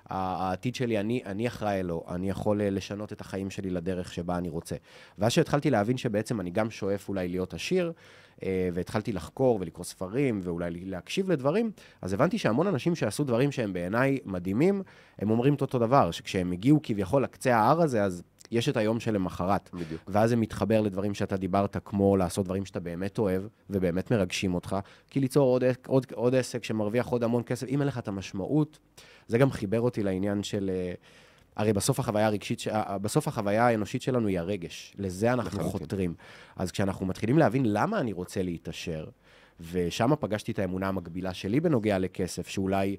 העתיד שלי, אני, אני אחראי לו, אני יכול אה, לשנות את החיים שלי לדרך שבה אני רוצה. ואז שהתחלתי להבין שבעצם אני גם שואף אולי להיות עשיר, אה, והתחלתי לחקור ולקרוא ספרים ואולי להקשיב לדברים, אז הבנתי שהמון אנשים שעשו דברים שהם בעיניי מדהימים, הם אומרים את אותו דבר, שכשהם הגיעו כביכול לקצה ההר הזה, אז יש את היום שלמחרת. בדיוק. ואז זה מתחבר לדברים שאתה דיברת, כמו לעשות דברים שאתה באמת אוהב, ובאמת מרגשים אותך, כי ליצור עוד, עוד, עוד עסק שמרוויח עוד המון כסף, אם אין לך את המשמעות, זה גם חיבר אותי לעניין של... אה, הרי בסוף החוויה הרגשית, אה, בסוף החוויה האנושית שלנו היא הרגש. לזה אנחנו לחלוטין. חותרים. אז כשאנחנו מתחילים להבין למה אני רוצה להתעשר, ושם פגשתי את האמונה המקבילה שלי בנוגע לכסף, שאולי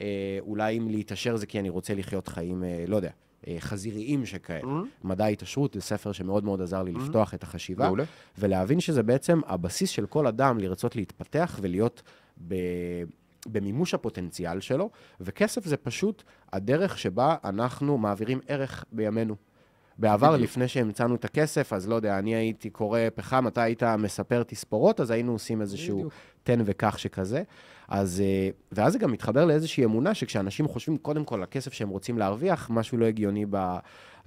אה, אולי אם להתעשר זה כי אני רוצה לחיות חיים, אה, לא יודע, חזיריים שכאלה. מדע ההתעשרות זה ספר שמאוד מאוד עזר לי לפתוח את החשיבה, מעולה. ולהבין שזה בעצם הבסיס של כל אדם לרצות להתפתח ולהיות ב... במימוש הפוטנציאל שלו, וכסף זה פשוט הדרך שבה אנחנו מעבירים ערך בימינו. בעבר, בדיוק. לפני שהמצאנו את הכסף, אז לא יודע, אני הייתי קורא פחם, אתה היית מספר תספורות, אז היינו עושים איזשהו בדיוק. תן וקח שכזה. אז, אה, ואז זה גם מתחבר לאיזושהי אמונה שכשאנשים חושבים קודם כל על הכסף שהם רוצים להרוויח, משהו לא הגיוני ב,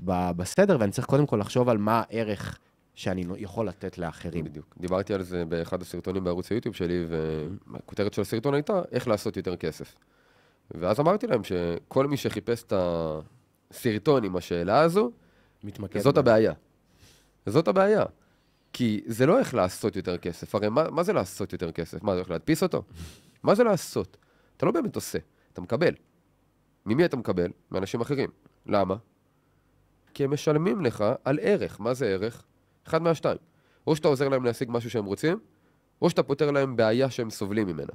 ב, בסדר, ואני צריך קודם כל לחשוב על מה הערך שאני יכול לתת לאחרים. בדיוק. דיברתי על זה באחד הסרטונים בערוץ היוטיוב שלי, והכותרת של הסרטון הייתה, איך לעשות יותר כסף. ואז אמרתי להם שכל מי שחיפש את הסרטון עם השאלה הזו, מתמקד. זאת בה. הבעיה. זאת הבעיה. כי זה לא איך לעשות יותר כסף. הרי מה, מה זה לעשות יותר כסף? מה, זה הולך להדפיס אותו? מה זה לעשות? אתה לא באמת עושה, אתה מקבל. ממי אתה מקבל? מאנשים אחרים. למה? כי הם משלמים לך על ערך. מה זה ערך? אחד מהשתיים. או שאתה עוזר להם להשיג משהו שהם רוצים, או שאתה פותר להם בעיה שהם סובלים ממנה.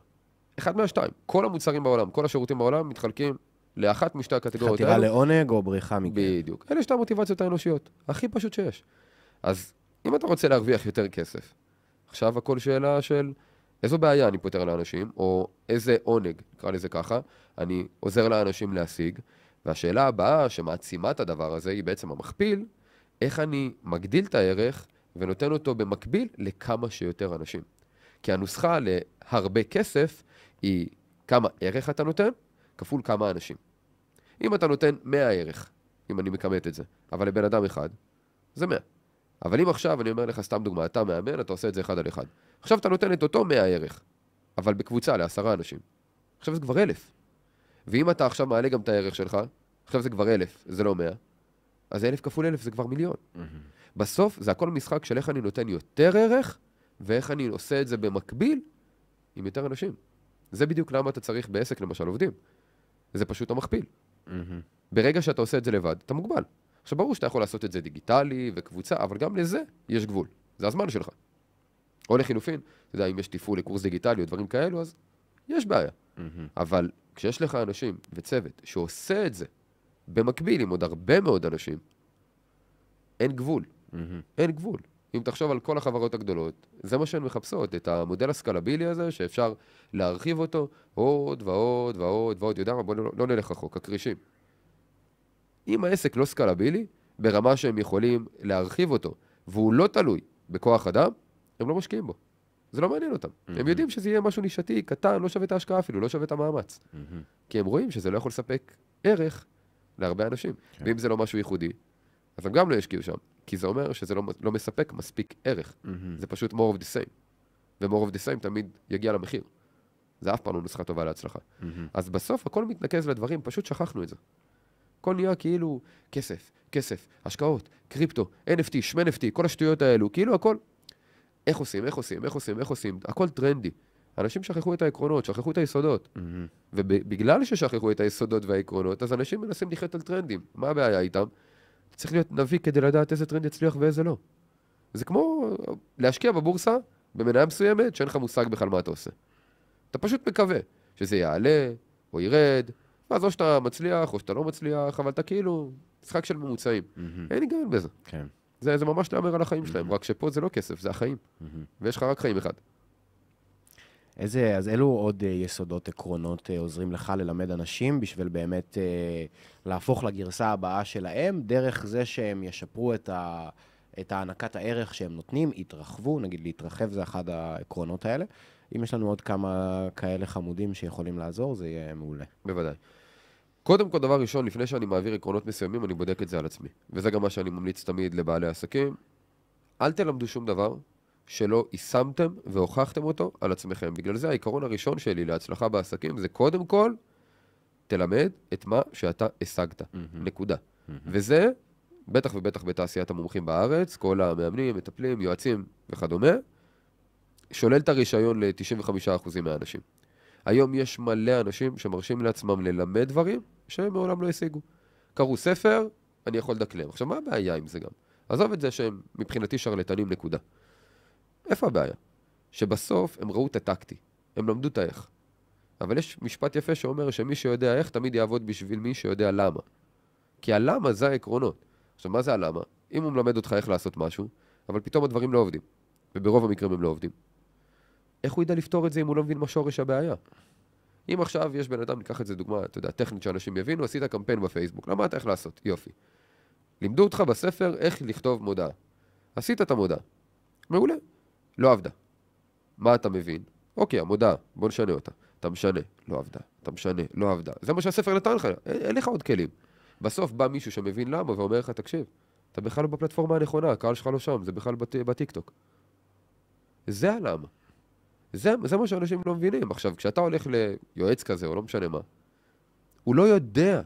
אחד מהשתיים. כל המוצרים בעולם, כל השירותים בעולם מתחלקים לאחת משתי הקטגוריות חתירה האלו. לעונג או בריחה מכם. בדיוק. אלה שתי המוטיבציות האנושיות. הכי פשוט שיש. אז אם אתה רוצה להרוויח יותר כסף, עכשיו הכל שאלה של איזו בעיה אני פותר לאנשים, או איזה עונג, נקרא לזה ככה, אני עוזר לאנשים להשיג, והשאלה הבאה שמעצימה את הדבר הזה היא בעצם המכפיל, איך אני מגדיל את הערך ונותן אותו במקביל לכמה שיותר אנשים. כי הנוסחה להרבה כסף היא כמה ערך אתה נותן, כפול כמה אנשים. אם אתה נותן 100 ערך, אם אני מכמת את זה, אבל לבן אדם אחד, זה 100. אבל אם עכשיו, אני אומר לך סתם דוגמה, אתה מאמן, אתה עושה את זה אחד על אחד. עכשיו אתה נותן את אותו 100 ערך, אבל בקבוצה לעשרה אנשים. עכשיו זה כבר אלף. ואם אתה עכשיו מעלה גם את הערך שלך, עכשיו זה כבר אלף, זה לא 100, אז אלף כפול אלף זה כבר מיליון. בסוף זה הכל משחק של איך אני נותן יותר ערך, ואיך אני עושה את זה במקביל עם יותר אנשים. זה בדיוק למה אתה צריך בעסק למשל עובדים. זה פשוט המכפיל. ברגע שאתה עושה את זה לבד, אתה מוגבל. עכשיו, ברור שאתה יכול לעשות את זה דיגיטלי וקבוצה, אבל גם לזה יש גבול. זה הזמן שלך. או לחילופין, אתה יודע, אם יש תפעול לקורס דיגיטלי או דברים כאלו, אז יש בעיה. אבל כשיש לך אנשים וצוות שעושה את זה במקביל עם עוד הרבה מאוד אנשים, אין גבול. אין גבול. אם תחשוב על כל החברות הגדולות, זה מה שהן מחפשות, את המודל הסקלבילי הזה, שאפשר להרחיב אותו עוד ועוד ועוד ועוד, יודע מה, בואו לא, לא נלך רחוק, הכרישים. אם העסק לא סקלבילי, ברמה שהם יכולים להרחיב אותו, והוא לא תלוי בכוח אדם, הם לא משקיעים בו. זה לא מעניין אותם. Mm-hmm. הם יודעים שזה יהיה משהו נישתי, קטן, לא שווה את ההשקעה אפילו, לא שווה את המאמץ. Mm-hmm. כי הם רואים שזה לא יכול לספק ערך להרבה אנשים. כן. ואם זה לא משהו ייחודי, אז הם גם לא ישקיעו שם. כי זה אומר שזה לא, לא מספק מספיק ערך. Mm-hmm. זה פשוט more of the same. ו-more of the same תמיד יגיע למחיר. זה אף פעם לא נוסחה טובה להצלחה. Mm-hmm. אז בסוף הכל מתנקז לדברים, פשוט שכחנו את זה. הכל נהיה כאילו כסף, כסף, השקעות, קריפטו, NFT, שמי NFT, כל השטויות האלו, כאילו הכל... איך עושים, איך עושים, איך עושים, איך עושים, הכל טרנדי. אנשים שכחו את העקרונות, שכחו את היסודות. Mm-hmm. ובגלל ששכחו את היסודות והעקרונות, אז אנשים מנסים לחיות על טרנדים. מה הבעיה איתם? צריך להיות נביא כדי לדעת איזה טרנד יצליח ואיזה לא. זה כמו להשקיע בבורסה במניה מסוימת שאין לך מושג בכלל מה אתה עושה. אתה פשוט מקווה שזה יעלה או ירד, ואז או שאתה מצליח או שאתה לא מצליח, אבל אתה כאילו משחק של ממוצעים. אין היגיון בזה. כן. זה, זה ממש להמר על החיים שלהם. רק שפה זה לא כסף, זה החיים. ויש לך רק חיים אחד. איזה, אז אילו עוד uh, יסודות, עקרונות uh, עוזרים לך ללמד אנשים בשביל באמת uh, להפוך לגרסה הבאה שלהם, דרך זה שהם ישפרו את, ה, את הענקת הערך שהם נותנים, יתרחבו, נגיד להתרחב זה אחד העקרונות האלה. אם יש לנו עוד כמה כאלה חמודים שיכולים לעזור, זה יהיה מעולה. בוודאי. קודם כל, דבר ראשון, לפני שאני מעביר עקרונות מסוימים, אני בודק את זה על עצמי. וזה גם מה שאני ממליץ תמיד לבעלי עסקים. אל תלמדו שום דבר שלא יישמתם והוכחתם אותו על עצמכם. בגלל זה העיקרון הראשון שלי להצלחה בעסקים זה קודם כל, תלמד את מה שאתה השגת. Mm-hmm. נקודה. Mm-hmm. וזה, בטח ובטח בתעשיית המומחים בארץ, כל המאמנים, מטפלים, יועצים וכדומה, שולל את הרישיון ל-95% מהאנשים. היום יש מלא אנשים שמרשים לעצמם ללמד דברים שהם מעולם לא השיגו. קראו ספר, אני יכול לדקלם. עכשיו, מה הבעיה עם זה גם? עזוב את זה שהם מבחינתי שרלטנים, נקודה. איפה הבעיה? שבסוף הם ראו את הטקטי, הם למדו את האיך. אבל יש משפט יפה שאומר שמי שיודע איך תמיד יעבוד בשביל מי שיודע למה. כי הלמה זה העקרונות. עכשיו, מה זה הלמה? אם הוא מלמד אותך איך לעשות משהו, אבל פתאום הדברים לא עובדים, וברוב המקרים הם לא עובדים. איך הוא ידע לפתור את זה אם הוא לא מבין מה שורש הבעיה? אם עכשיו יש בן אדם, ניקח את זה דוגמה, אתה יודע, טכנית שאנשים יבינו, עשית קמפיין בפייסבוק, למדת איך לעשות, יופי. לימדו אותך בספר איך לכתוב מודעה. עשית את המודעה. מעולה. לא עבדה. מה אתה מבין? אוקיי, המודעה, בוא נשנה אותה. אתה משנה, לא עבדה. אתה משנה, לא עבדה. זה מה שהספר נתן לך, אין, לך עוד כלים. בסוף בא מישהו שמבין למה ואומר לך, תקשיב, אתה בכלל לא בפלטפורמה הנכונה, הקהל שלך לא שם, זה בכלל בט... בטיקטוק. זה הלמה. זה, זה מה שאנשים לא מבינים. עכשיו, כשאתה הולך ליועץ כזה, או לא משנה מה, הוא לא יודע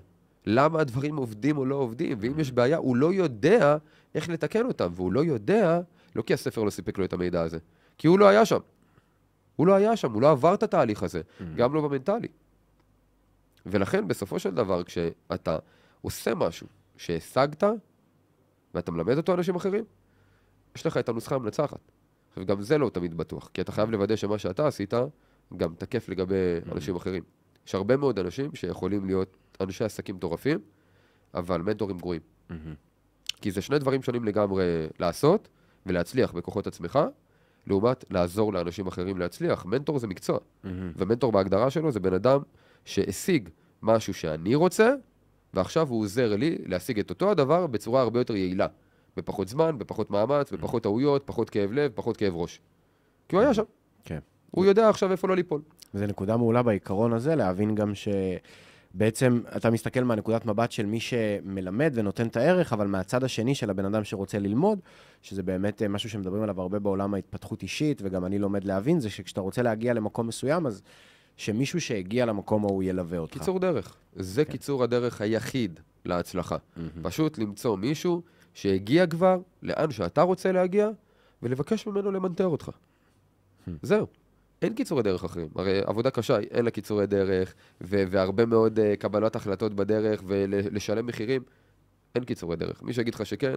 למה הדברים עובדים או לא עובדים, ואם יש בעיה, הוא לא יודע איך לתקן אותם, והוא לא יודע, לא כי הספר לא סיפק לו את המידע הזה, כי הוא לא היה שם. הוא לא היה שם, הוא לא עבר את התהליך הזה, mm-hmm. גם לא במנטלי. ולכן, בסופו של דבר, כשאתה עושה משהו שהשגת, ואתה מלמד אותו אנשים אחרים, יש לך את הנוסחה המנצחת. עכשיו, גם זה לא תמיד בטוח, כי אתה חייב לוודא שמה שאתה עשית, גם תקף לגבי mm-hmm. אנשים אחרים. יש הרבה מאוד אנשים שיכולים להיות אנשי עסקים מטורפים, אבל מנטורים גרועים. Mm-hmm. כי זה שני דברים שונים לגמרי לעשות ולהצליח בכוחות עצמך, לעומת לעזור לאנשים אחרים להצליח. מנטור זה מקצוע, mm-hmm. ומנטור בהגדרה שלו זה בן אדם שהשיג משהו שאני רוצה, ועכשיו הוא עוזר לי להשיג את אותו הדבר בצורה הרבה יותר יעילה. בפחות זמן, בפחות מאמץ, בפחות טעויות, פחות כאב לב, פחות כאב ראש. כי הוא היה שם. כן. הוא יודע עכשיו איפה לא ליפול. זו נקודה מעולה בעיקרון הזה, להבין גם שבעצם אתה מסתכל מהנקודת מבט של מי שמלמד ונותן את הערך, אבל מהצד השני של הבן אדם שרוצה ללמוד, שזה באמת אה, משהו שמדברים עליו הרבה בעולם ההתפתחות אישית, וגם אני לומד להבין, זה שכשאתה רוצה להגיע למקום מסוים, אז שמישהו שהגיע למקום ההוא ילווה אותך. קיצור דרך. זה כן. קיצור הדרך היחיד להצלחה. Mm-hmm. פשוט למצוא מישהו שהגיע כבר לאן שאתה רוצה להגיע, ולבקש ממנו למנטר אותך. זהו. אין קיצורי דרך אחרים. הרי עבודה קשה, אין לה קיצורי דרך, ו- והרבה מאוד uh, קבלת החלטות בדרך, ולשלם מחירים, אין קיצורי דרך. מי שיגיד לך שכן,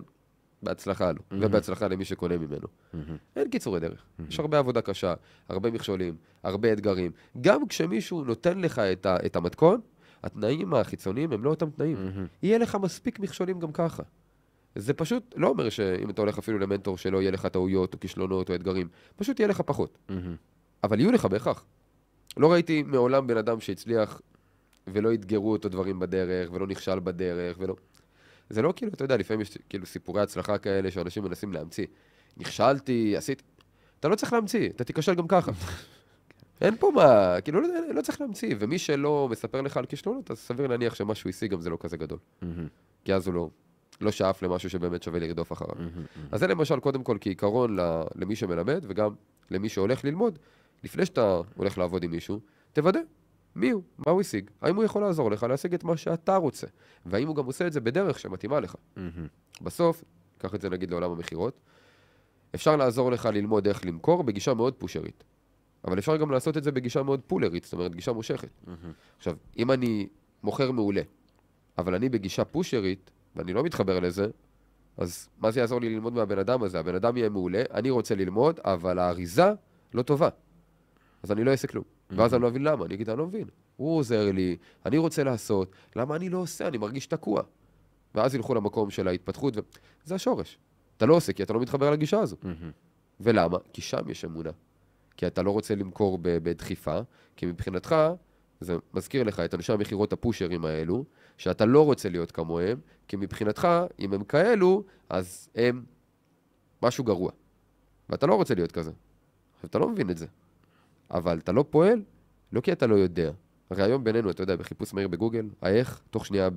בהצלחה לו, mm-hmm. ובהצלחה למי שקונה ממנו. Mm-hmm. אין קיצורי דרך. Mm-hmm. יש הרבה עבודה קשה, הרבה מכשולים, הרבה אתגרים. גם כשמישהו נותן לך את, ה- את המתכון, התנאים החיצוניים הם לא אותם תנאים. Mm-hmm. יהיה לך מספיק מכשולים גם ככה. זה פשוט לא אומר שאם אתה הולך אפילו למנטור שלא יהיה לך טעויות או כישלונות או אתגרים, פשוט יהיה לך פחות. אבל יהיו לך בהכרח. לא ראיתי מעולם בן אדם שהצליח ולא אתגרו אותו דברים בדרך, ולא נכשל בדרך, ולא... זה לא כאילו, אתה יודע, לפעמים יש כאילו סיפורי הצלחה כאלה שאנשים מנסים להמציא. נכשלתי, עשיתי... אתה לא צריך להמציא, אתה תיכשל גם ככה. <laughs> אין פה מה, כאילו, לא, לא צריך להמציא, ומי שלא מספר לך על כישלונות, אז סביר להניח שמה שהוא השיג גם זה לא כזה גדול. כי אז הוא לא, לא שאף למשהו שבאמת שווה לרדוף אחריו. אז זה למשל, קודם כל, כעיקרון למי שמלמד, וגם למי שהולך ללמוד, לפני שאתה הולך לעבוד עם מישהו, תוודא מי הוא, מה הוא השיג, האם הוא יכול לעזור לך להשיג את מה שאתה רוצה, והאם הוא גם עושה את זה בדרך שמתאימה לך. בסוף, קח את זה נגיד לעולם המכירות, אפשר לעזור לך ללמוד איך למכור בגישה מאוד פושרית. אבל אפשר גם לעשות את זה בגישה מאוד פולרית, זאת אומרת, גישה מושכת. עכשיו, אם אני מוכר מעולה, אבל אני בגישה פושרית, ואני לא מתחבר לזה, אז מה זה יעזור לי ללמוד מהבן אדם הזה? הבן אדם יהיה מעולה, אני רוצה ללמוד, אבל האריזה לא טובה. אז אני לא אעשה כלום. ואז אני לא אבין למה, אני אגיד, אני לא מבין. הוא עוזר לי, אני רוצה לעשות, למה אני לא עושה? אני מרגיש תקוע. ואז ילכו למקום של ההתפתחות, ו... זה השורש. אתה לא עושה כי אתה לא מתחבר לגישה הזו. ולמה? כי שם יש אמונה. כי אתה לא רוצה למכור בדחיפה, כי מבחינתך, זה מזכיר לך את אנשי המכירות הפושרים האלו, שאתה לא רוצה להיות כמוהם, כי מבחינתך, אם הם כאלו, אז הם משהו גרוע. ואתה לא רוצה להיות כזה. עכשיו, אתה לא מבין את זה. אבל אתה לא פועל, לא כי אתה לא יודע. הרי היום בינינו, אתה יודע, בחיפוש מהיר בגוגל, האיך, תוך שנייה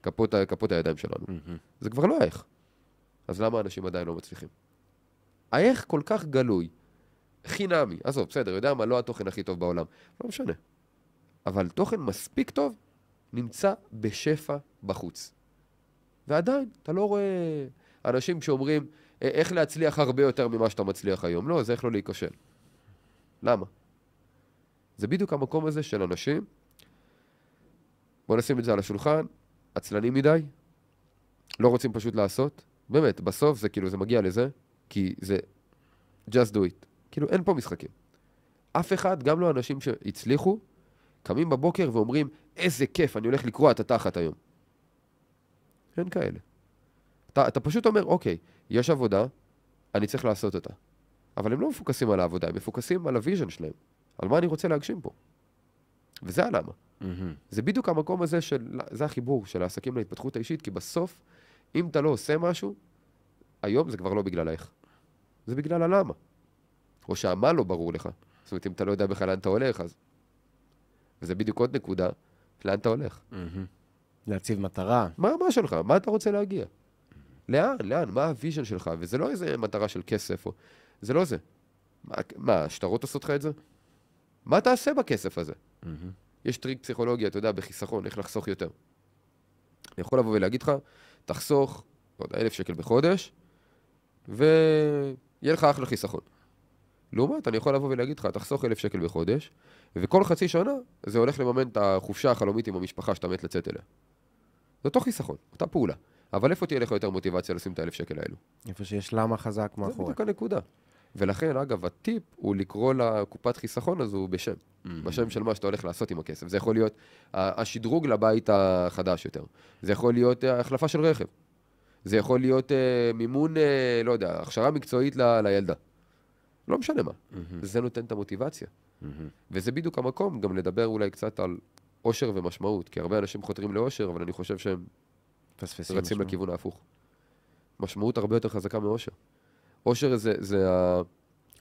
בכפות כפות הידיים שלנו. זה כבר לא האיך. אז למה אנשים עדיין לא מצליחים? האיך כל כך גלוי, חינמי, עזוב, בסדר, יודע מה, לא התוכן הכי טוב בעולם, לא משנה. אבל תוכן מספיק טוב נמצא בשפע בחוץ. ועדיין, אתה לא רואה אנשים שאומרים, "אה, איך להצליח הרבה יותר ממה שאתה מצליח היום. לא, זה איך לא להיכשל. למה? זה בדיוק המקום הזה של אנשים, בוא נשים את זה על השולחן, עצלנים מדי, לא רוצים פשוט לעשות. באמת, בסוף זה כאילו, זה מגיע לזה, כי זה just do it. כאילו, אין פה משחקים. אף אחד, גם לא אנשים שהצליחו, קמים בבוקר ואומרים, איזה כיף, אני הולך לקרוע את התחת היום. אין כאלה. אתה, אתה פשוט אומר, אוקיי, יש עבודה, אני צריך לעשות אותה. אבל הם לא מפוקסים על העבודה, הם מפוקסים על ה vision שלהם, על מה אני רוצה להגשים פה. וזה הלמה. זה בדיוק המקום הזה של, זה החיבור של העסקים להתפתחות האישית, כי בסוף, אם אתה לא עושה משהו, היום זה כבר לא בגלל האיך. זה בגלל הלמה. או שהמה לא ברור לך. זאת אומרת, אם אתה לא יודע בכלל לאן אתה הולך, אז... וזה בדיוק עוד נקודה, לאן אתה הולך. להציב מטרה. מה מה שלך? מה אתה רוצה להגיע? לאן? לאן? מה ה vision שלך? וזה לא איזה מטרה של כסף, או... זה לא זה. מה, מה, השטרות עושות לך את זה? מה תעשה בכסף הזה? יש טריק פסיכולוגי, אתה יודע, בחיסכון, איך לחסוך יותר. אני יכול לבוא ולהגיד לך, תחסוך, לא יודע, אלף שקל בחודש, ויהיה לך אחלה חיסכון. לעומת, אני יכול לבוא ולהגיד לך, תחסוך אלף שקל בחודש, וכל חצי שנה זה הולך לממן את החופשה החלומית עם המשפחה שאתה מת לצאת אליה. זה אותו חיסכון, אותה פעולה. אבל איפה תהיה לך יותר מוטיבציה לשים את האלף שקל האלו? איפה שיש למה חזק זה מאחורי. בדיוק הנקודה. ולכן, אגב, הטיפ הוא לקרוא לקופת חיסכון הזו בשם. בשם של מה שאתה הולך לעשות עם הכסף. זה יכול להיות השדרוג לבית החדש יותר. זה יכול להיות אה, החלפה של רכב. זה יכול להיות אה, מימון, אה, לא יודע, הכשרה מקצועית ל- לילדה. לא משנה מה. זה נותן את המוטיבציה. וזה בדיוק המקום גם לדבר אולי קצת על אושר ומשמעות. כי הרבה אנשים חותרים לאושר, אבל אני חושב שהם רצים משמעות. לכיוון ההפוך. משמעות הרבה יותר חזקה מאושר. אושר זה, זה ה...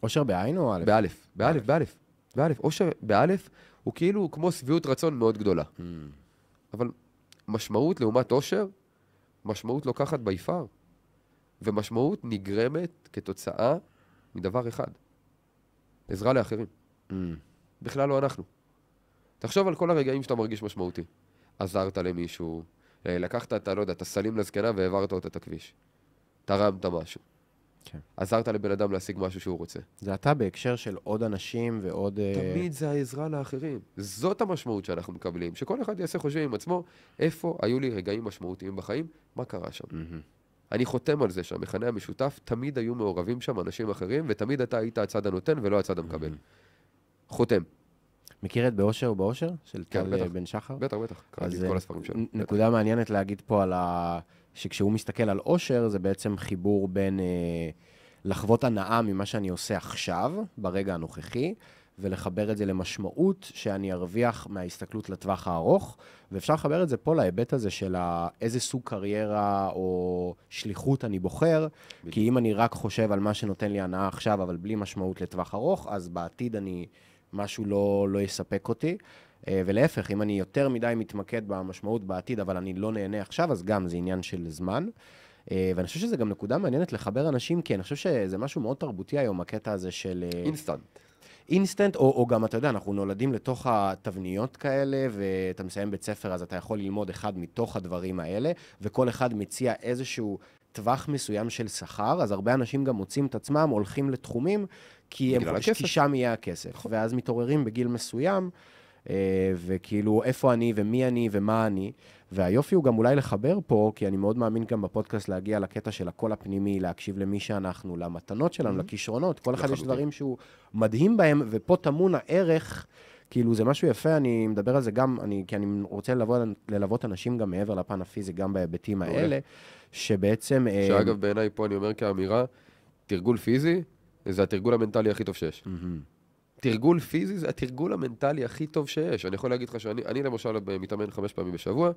אושר בעין או א'? באלף, באלף, באלף, באלף. אושר באלף הוא כאילו כמו שביעות רצון מאוד גדולה. אבל משמעות לעומת אושר, משמעות לוקחת ביפר. ומשמעות נגרמת כתוצאה מדבר אחד, עזרה לאחרים. בכלל לא אנחנו. תחשוב על כל הרגעים שאתה מרגיש משמעותי. עזרת למישהו, אה, לקחת את, לא יודע, את הסלים לזקנה והעברת אותה את הכביש. תרמת משהו. כן. עזרת לבן אדם להשיג משהו שהוא רוצה. זה אתה בהקשר של עוד אנשים ועוד... אה, תמיד זה העזרה לאחרים. זאת המשמעות שאנחנו מקבלים, שכל אחד יעשה חושבים עם עצמו, איפה היו לי רגעים משמעותיים בחיים, מה קרה שם. מהמם. אני חותם על זה שהמכנה המשותף, תמיד היו מעורבים שם אנשים אחרים, ותמיד אתה היית הצד הנותן ולא הצד המקבל. חותם. מכיר את באושר ובאושר? של כן, טל בטח. בן שחר? בטח, בטח, קראתי את כל אה, הספרים שלו. נקודה מעניינת להגיד פה על ה... שכשהוא מסתכל על אושר, זה בעצם חיבור בין אה, לחוות הנאה ממה שאני עושה עכשיו, ברגע הנוכחי, ולחבר את זה למשמעות שאני ארוויח מההסתכלות לטווח הארוך, ואפשר לחבר את זה פה להיבט הזה של. איזה סוג קריירה או שליחות אני בוחר, כי אם אני רק חושב על מה שנותן לי הנאה עכשיו, אבל בלי משמעות לטווח ארוך, אז בעתיד אני... משהו לא, לא יספק אותי. אה, ולהפך, אם אני יותר מדי מתמקד במשמעות בעתיד, אבל אני לא נהנה עכשיו, אז גם זה עניין של זמן. אה, ואני חושב שזו גם נקודה מעניינת לחבר אנשים, כי אני חושב שזה משהו מאוד תרבותי היום, הקטע הזה של... אה, instant. instant, או, או גם, אתה יודע, אנחנו נולדים לתוך התבניות כאלה, ואתה מסיים בית ספר, אז אתה יכול ללמוד אחד מתוך הדברים האלה, וכל אחד מציע איזשהו טווח מסוים של שכר, אז הרבה אנשים גם מוצאים את עצמם, הולכים לתחומים, כי, הם, חושבים-. כי שם יהיה הכסף. ואז מתעוררים בגיל מסוים, וכאילו, איפה אני ומי אני ומה אני. והיופי הוא גם אולי לחבר פה, כי אני מאוד מאמין גם בפודקאסט להגיע לקטע של הקול הפנימי, להקשיב למי שאנחנו, למתנות שלנו, לכישרונות. כל אחד יש. דברים שהוא מדהים בהם, ופה טמון הערך, כאילו זה משהו יפה, אני מדבר על זה גם, אני, כי אני רוצה ללוות, ללוות אנשים גם מעבר לפן הפיזי, גם בהיבטים מעולה. האלה, שבעצם... אה, שאגב, בעיניי פה אני אומר כאמירה, תרגול פיזי זה התרגול המנטלי הכי טוב שיש. מהמם. תרגול פיזי זה התרגול המנטלי הכי טוב שיש. אני יכול להגיד לך שאני אני למשל מתאמן חמש פעמים בשבוע,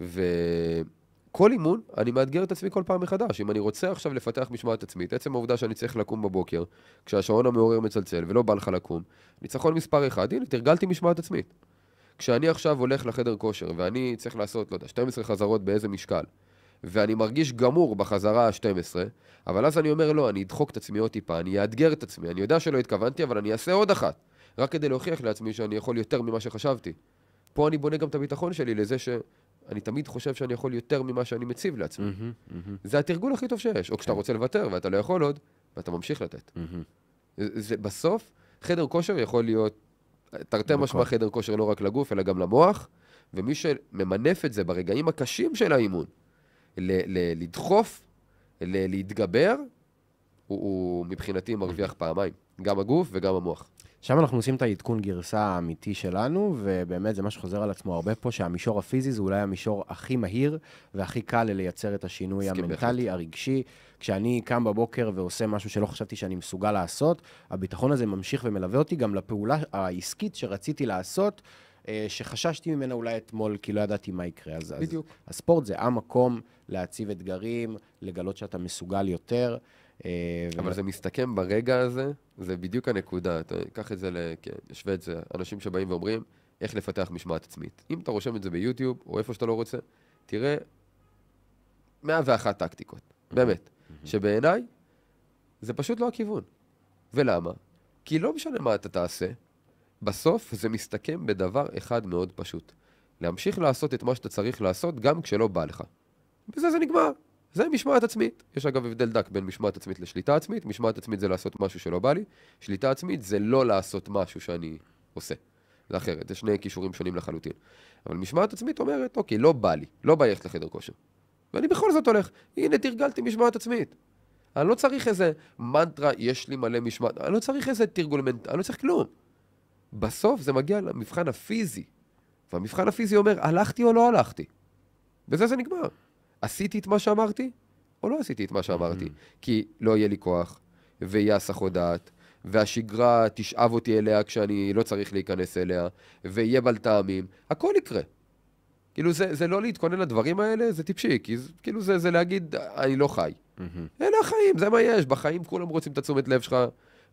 וכל אימון, אני מאתגר את עצמי כל פעם מחדש. אם אני רוצה עכשיו לפתח משמעת עצמית, עצם העובדה שאני צריך לקום בבוקר, כשהשעון המעורר מצלצל ולא בא לך לקום, ניצחון מספר אחד, הנה, תרגלתי משמעת עצמית. כשאני עכשיו הולך לחדר כושר, ואני צריך לעשות, לא יודע, 12 חזרות באיזה משקל, ואני מרגיש גמור בחזרה ה-12, אבל אז אני אומר, לא, אני אדחוק את עצמי עוד טיפה, אני אאתגר את עצמי, אני יודע שלא התכוונתי, אבל אני אעשה עוד אחת, רק כדי להוכיח לעצמי שאני יכול יותר ממה שחשבתי. פה אני בונה גם את הביטחון שלי לזה שאני תמיד חושב שאני יכול יותר ממה שאני מציב לעצמי. מהמם, מהמם, זה התרגול הכי טוב שיש. או כשאתה רוצה לוותר ואתה לא יכול עוד, ואתה ממשיך לתת. מהמם. זה, זה בסוף, חדר כושר יכול להיות, תרתי משמע בכל. חדר כושר לא רק לגוף, אלא גם למוח, ומי שממנף את זה ברגעים הקשים של האימון, ל- ל- לדחוף, ל- להתגבר, הוא, הוא מבחינתי מרוויח פעמיים, גם הגוף וגם המוח. שם אנחנו עושים את העדכון גרסה האמיתי שלנו, ובאמת זה מה שחוזר על עצמו הרבה פה, שהמישור הפיזי זה אולי המישור הכי מהיר והכי קל לייצר את השינוי המנטלי, הרגשי. כשאני קם בבוקר ועושה משהו שלא חשבתי שאני מסוגל לעשות, הביטחון הזה ממשיך ומלווה אותי גם לפעולה העסקית שרציתי לעשות, שחששתי ממנה אולי אתמול, כי לא ידעתי מה יקרה. אז, בדיוק. אז הספורט זה המקום להציב אתגרים, לגלות שאתה מסוגל יותר. אה, אבל זה מסתכם ברגע הזה, זה בדיוק הנקודה. אתה קח את זה, ל- כן, את זה, אנשים שבאים ואומרים, איך לפתח משמעת עצמית. אם אתה רושם את זה ביוטיוב, או איפה שאתה לא רוצה, תראה 101 טקטיקות, באמת. שבעיניי, זה פשוט לא הכיוון. ולמה? כי לא משנה מה אתה תעשה, בסוף זה מסתכם בדבר אחד מאוד פשוט. להמשיך לעשות את מה שאתה צריך לעשות גם כשלא בא לך. בזה זה נגמר. זה משמעת עצמית. יש אגב הבדל דק בין משמעת עצמית לשליטה עצמית. משמעת עצמית זה לעשות משהו שלא בא לי. שליטה עצמית זה לא לעשות משהו שאני עושה. זה אחרת, זה שני כישורים שונים לחלוטין. אבל משמעת עצמית אומרת, אוקיי, לא בא לי, לא בא לי ללכת לחדר כושר. ואני בכל זאת הולך. הנה, תרגלתי משמעת עצמית. אני לא צריך איזה מנטרה, יש לי מלא משמעת, אני לא צריך איזה תרגול מנט... אני לא צריך כלום. בסוף זה מגיע למבחן הפיזי. והמבחן הפיזי אומר, הלכתי או לא הלכתי. בזה זה נגמר. עשיתי את מה שאמרתי, או לא עשיתי את מה שאמרתי. כי לא יהיה לי כוח, ויהיה הסחות דעת, והשגרה תשאב אותי אליה כשאני לא צריך להיכנס אליה, ויהיה בלת"מים, הכל יקרה. כאילו זה, זה לא להתכונן לדברים האלה, זה טיפשי, כי זה, כאילו זה, זה להגיד, אני לא חי. מהמם. אלה החיים, זה מה יש. בחיים כולם רוצים את התשומת לב שלך,